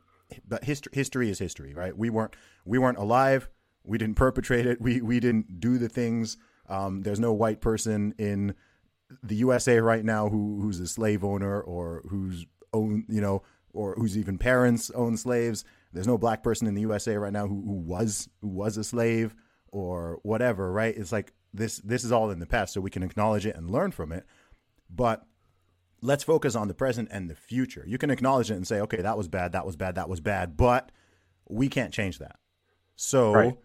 but history history is history, right? We weren't we weren't alive. We didn't perpetrate it. We we didn't do the things. Um, there's no white person in the USA right now who who's a slave owner or who's own you know or whose even parents own slaves. There's no black person in the USA right now who, who was who was a slave or whatever, right? It's like this this is all in the past, so we can acknowledge it and learn from it. But let's focus on the present and the future. You can acknowledge it and say, okay, that was bad, that was bad, that was bad, but we can't change that. So Right.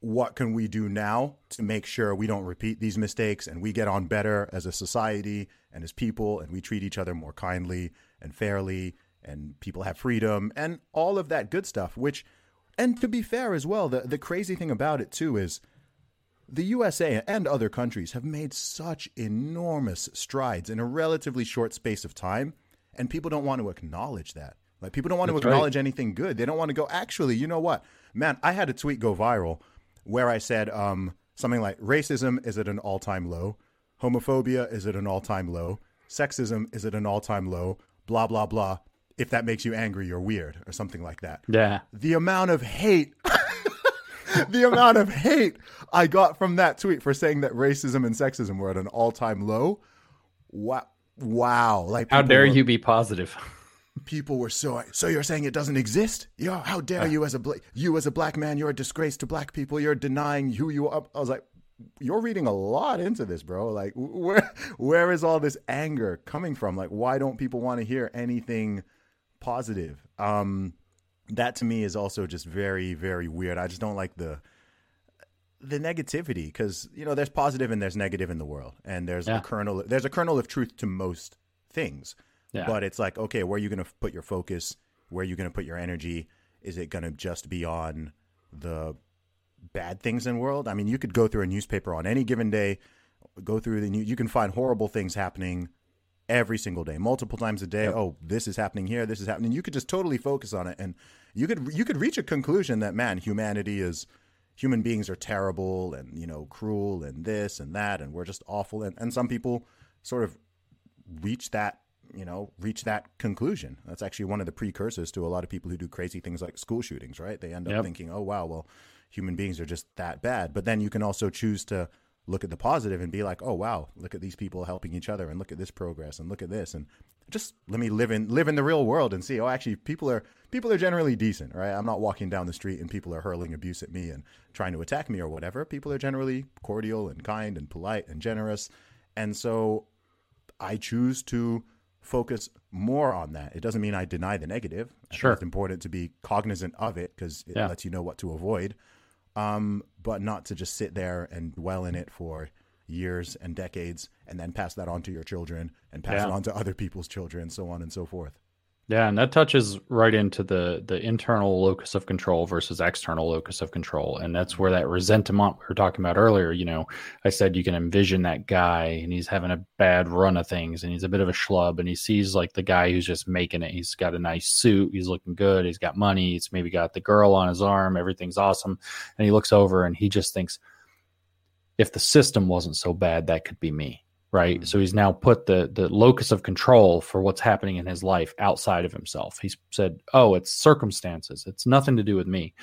what can we do now to make sure we don't repeat these mistakes and we get on better as a society and as people and we treat each other more kindly and fairly and people have freedom and all of that good stuff which and to be fair as well the the crazy thing about it too is the USA and other countries have made such enormous strides in a relatively short space of time, and people don't want to acknowledge that. Like people don't want That's to right. acknowledge anything good. They don't want to go. Actually, you know what, man? I had a tweet go viral where I said um, something like, "Racism is at an all-time low, homophobia is at an all-time low, sexism is at an all-time low, blah blah blah." If that makes you angry, you're weird, or something like that Yeah. the amount of hate [laughs] the amount of hate I got from that tweet for saying that racism and sexism were at an all-time low. Wow. Wow. Like How dare were- you be positive? [laughs] people were so so you're saying it doesn't exist? Yeah, how dare you as a bla- you as a black man, you're a disgrace to black people. You're denying who you are. I was like you're reading a lot into this, bro. Like where where is all this anger coming from? Like why don't people want to hear anything positive? Um that to me is also just very very weird. I just don't like the the negativity because you know there's positive and there's negative in the world, and there's Yeah. a kernel there's a kernel of truth to most things. Yeah. But it's like, okay, where are you going to put your focus? Where are you going to put your energy? Is it going to just be on the bad things in the world? I mean, you could go through a newspaper on any given day, go through the news. You can find horrible things happening every single day, multiple times a day. Oh, this is happening here. This is happening. You could just totally focus on it, and you could you could reach a conclusion that man, humanity is human beings are terrible and you know cruel and this and that, and we're just awful. And, and some people sort of reach that you know reach that conclusion. That's actually one of the precursors to a lot of people who do crazy things like school shootings. Right? They end up Yep. thinking, oh wow, well, human beings are just that bad. But then you can also choose to look at the positive and be like, oh wow, look at these people helping each other, and look at this progress, and look at this, and just let me live in live in the real world and see. Oh, actually, people are people are generally decent, right? I'm not walking down the street and people are hurling abuse at me and trying to attack me or whatever. People are generally cordial and kind and polite and generous, and so I choose to focus more on that. It doesn't mean I deny the negative. I Sure. it's important to be cognizant of it because it Yeah. lets you know what to avoid, um, but not to just sit there and dwell in it for years and decades and then pass that on to your children and pass it on to other people's children, so on and so forth. Yeah, and that touches right into the the internal locus of control versus external locus of control, and that's where that resentment we were talking about earlier. You know, I said you can envision that guy, and he's having a bad run of things, and he's a bit of a schlub, and he sees like the guy who's just making it. He's got a nice suit, he's looking good, he's got money, he's maybe got the girl on his arm, everything's awesome, and he looks over and he just thinks, if the system wasn't so bad, that could be me right? Mm-hmm. So he's now put the the locus of control for what's happening in his life outside of himself. He's said, "Oh, it's circumstances. It's nothing to do with me."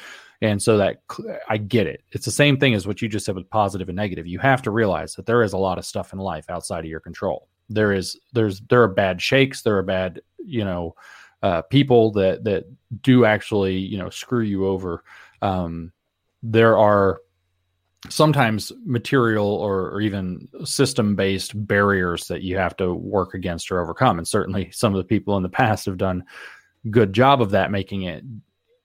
And so that I get it. It's the same thing as what you just said with positive and negative. You have to realize that there is a lot of stuff in life outside of your control. There is there's there are bad shakes, there are bad, you know, uh, people that that do actually, you know, screw you over. Um, there are sometimes material or, or even system based barriers that you have to work against or overcome. And certainly some of the people in the past have done good job of that, making it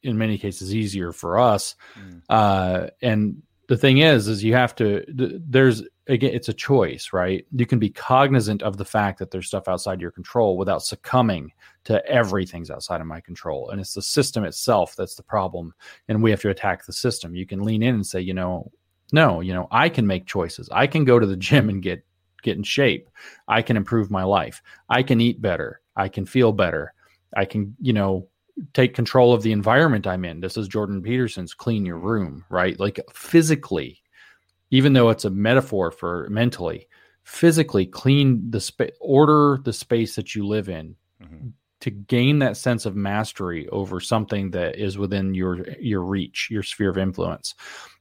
in many cases easier for us. Mm. Uh, and the thing is, is you have to, there's, again, it's a choice, right? You can be cognizant of the fact that there's stuff outside your control without succumbing to everything's outside of my control. And it's the system itself that's the problem. And we have to attack the system. You can lean in and say, you know, no, you know, I can make choices. I can go to the [laughs] gym and get get in shape. I can improve my life. I can eat better. I can feel better. I can, you know, take control of the environment I'm in. This is Jordan Peterson's clean your room, right? Like physically, even though it's a metaphor for mentally, physically clean the space, order the space that you live in. Mm-hmm to gain that sense of mastery over something that is within your your reach your sphere of influence.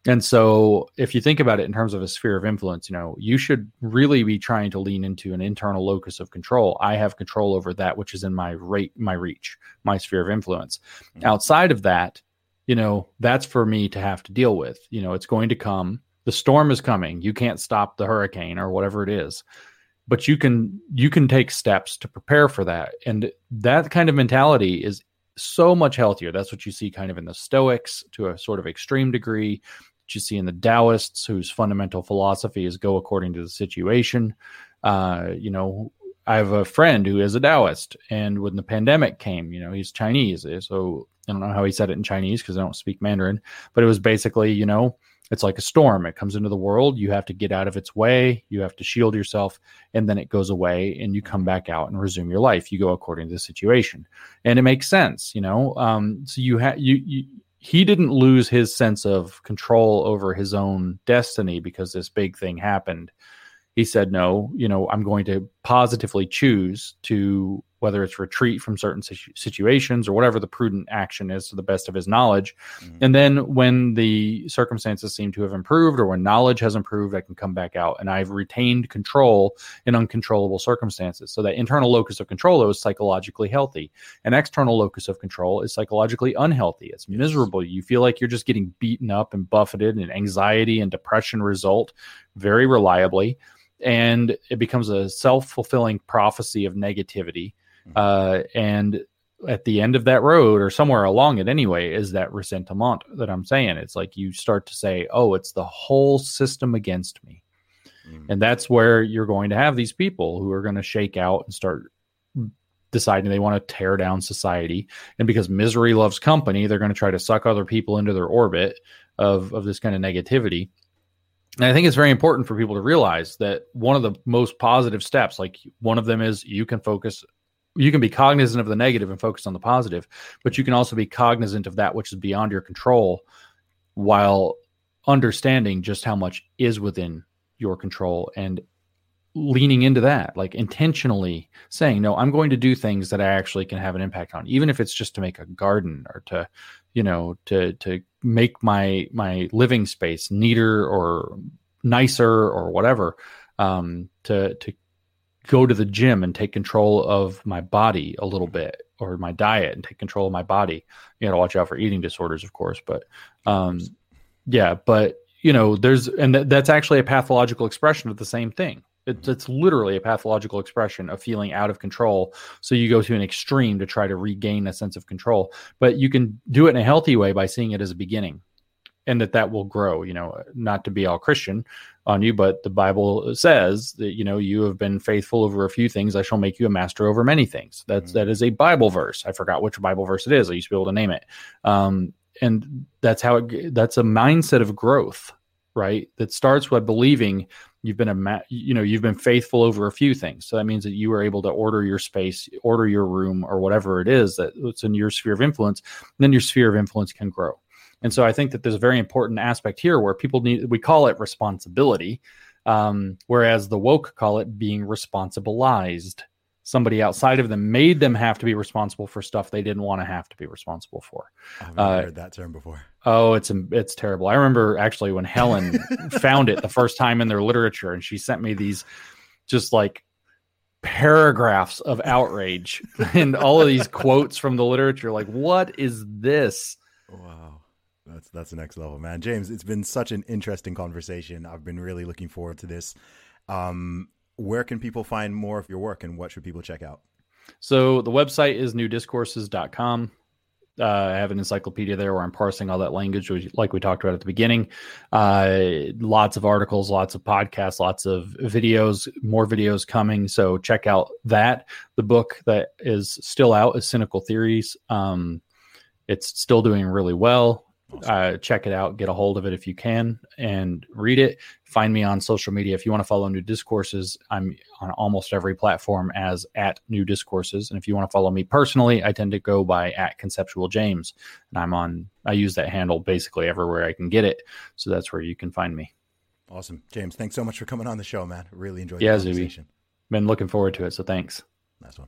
And so if you think about it in terms of a sphere of influence you know you should really be trying to lean into an internal locus of control. I have control over that which is in my rate my reach my sphere of influence. Mm-hmm. outside of that you know that's for me to have to deal with. You know it's going to come. The storm is coming. You can't stop the hurricane or whatever it is but you can you can take steps to prepare for that. And that kind of mentality is so much healthier. That's what you see kind of in the stoics to a sort of extreme degree. That you see in the taoists whose fundamental philosophy is go according to the situation. Uh, you know i have a friend who is a taoist and when the pandemic came you know he's chinese. So i don't know how he said it in chinese because i don't speak mandarin but it was basically you know it's like a storm. It comes into the world. You have to get out of its way. You have to shield yourself, and then it goes away, and you come back out and resume your life. You go according to the situation, and it makes sense, you know. Um, so you have you, you he didn't lose his sense of control over his own destiny because this big thing happened. He said, "No, you know, I'm going to positively choose to whether it's retreat from certain situ- situations or whatever the prudent action is to the best of his knowledge. Mm-hmm. And then when the circumstances seem to have improved or when knowledge has improved, I can come back out and I've retained control in uncontrollable circumstances. So that internal locus of control is psychologically healthy. An external locus of control is psychologically unhealthy. It's miserable. You feel like you're just getting beaten up and buffeted and anxiety and depression result very reliably and it becomes a self-fulfilling prophecy of negativity uh, and at the end of that road or somewhere along it anyway is that resentment that I'm saying. It's like you start to say, oh, it's the whole system against me. Mm. And that's where you're going to have these people who are going to shake out and start deciding they want to tear down society. And because misery loves company, they're going to try to suck other people into their orbit of, of this kind of negativity. And I think it's very important for people to realize that one of the most positive steps, like one of them is you can focus you can be cognizant of the negative and focus on the positive, but you can also be cognizant of that which is beyond your control while understanding just how much is within your control and leaning into that, like intentionally saying, no, I'm going to do things that I actually can have an impact on, even if it's just to make a garden or to, you know, to to make my my living space neater or nicer or whatever. Um, to to go to the gym and take control of my body a little bit or my diet and take control of my body. You got to watch out for eating disorders, of course, but um, yeah, but you know, there's and th- that's actually a pathological expression of the same thing. It's, it's literally a pathological expression of feeling out of control. So you go to an extreme to try to regain a sense of control, but you can do it in a healthy way by seeing it as a beginning and that that will grow. You know, not to be all Christian on you, but the Bible says that you know you have been faithful over a few things. I shall make you a master over many things. That's mm-hmm. that is a Bible verse. I forgot which Bible verse it is. I used to be able to name it. Um, and that's how it. That's a mindset of growth, right? That starts by believing you've been a ma- you know you've been faithful over a few things. So that means that you were able to order your space order your room or whatever it is that it's in your sphere of influence then your sphere of influence can grow. And so i think that there's a very important aspect here where people need we call it responsibility um, whereas the woke call it being responsibilized somebody outside of them made them have to be responsible for stuff they didn't want to have to be responsible for. I've uh, heard that term before. Oh, it's it's terrible. I remember actually when Helen [laughs] found it the first time in their literature, and she sent me these just like paragraphs of outrage [laughs] and all of these quotes from the literature. Like, what is this? Wow. That's that's the next level, man. James, it's been such an interesting conversation. I've been really looking forward to this. Um, where can people find more of your work and what should people check out? So the website is newdiscourses.com. Uh, I have an encyclopedia there where I'm parsing all that language, like we talked about at the beginning. Uh, lots of articles, lots of podcasts, lots of videos, more videos coming. So check out that. The book that is still out is Cynical Theories. Um, it's still doing really well. Awesome. Uh, check it out, get a hold of it if you can, and read it. Find me on social media if you want to follow New Discourses. I'm on almost every platform as at New Discourses, and if you want to follow me personally, I tend to go by at Conceptual James, and I'm on. I use that handle basically everywhere I can get it, so that's where you can find me. Awesome, James. Thanks so much for coming on the show, man. Really enjoyed. Yeah, the conversation. Zuby. Been looking forward to it, so thanks. Nice one.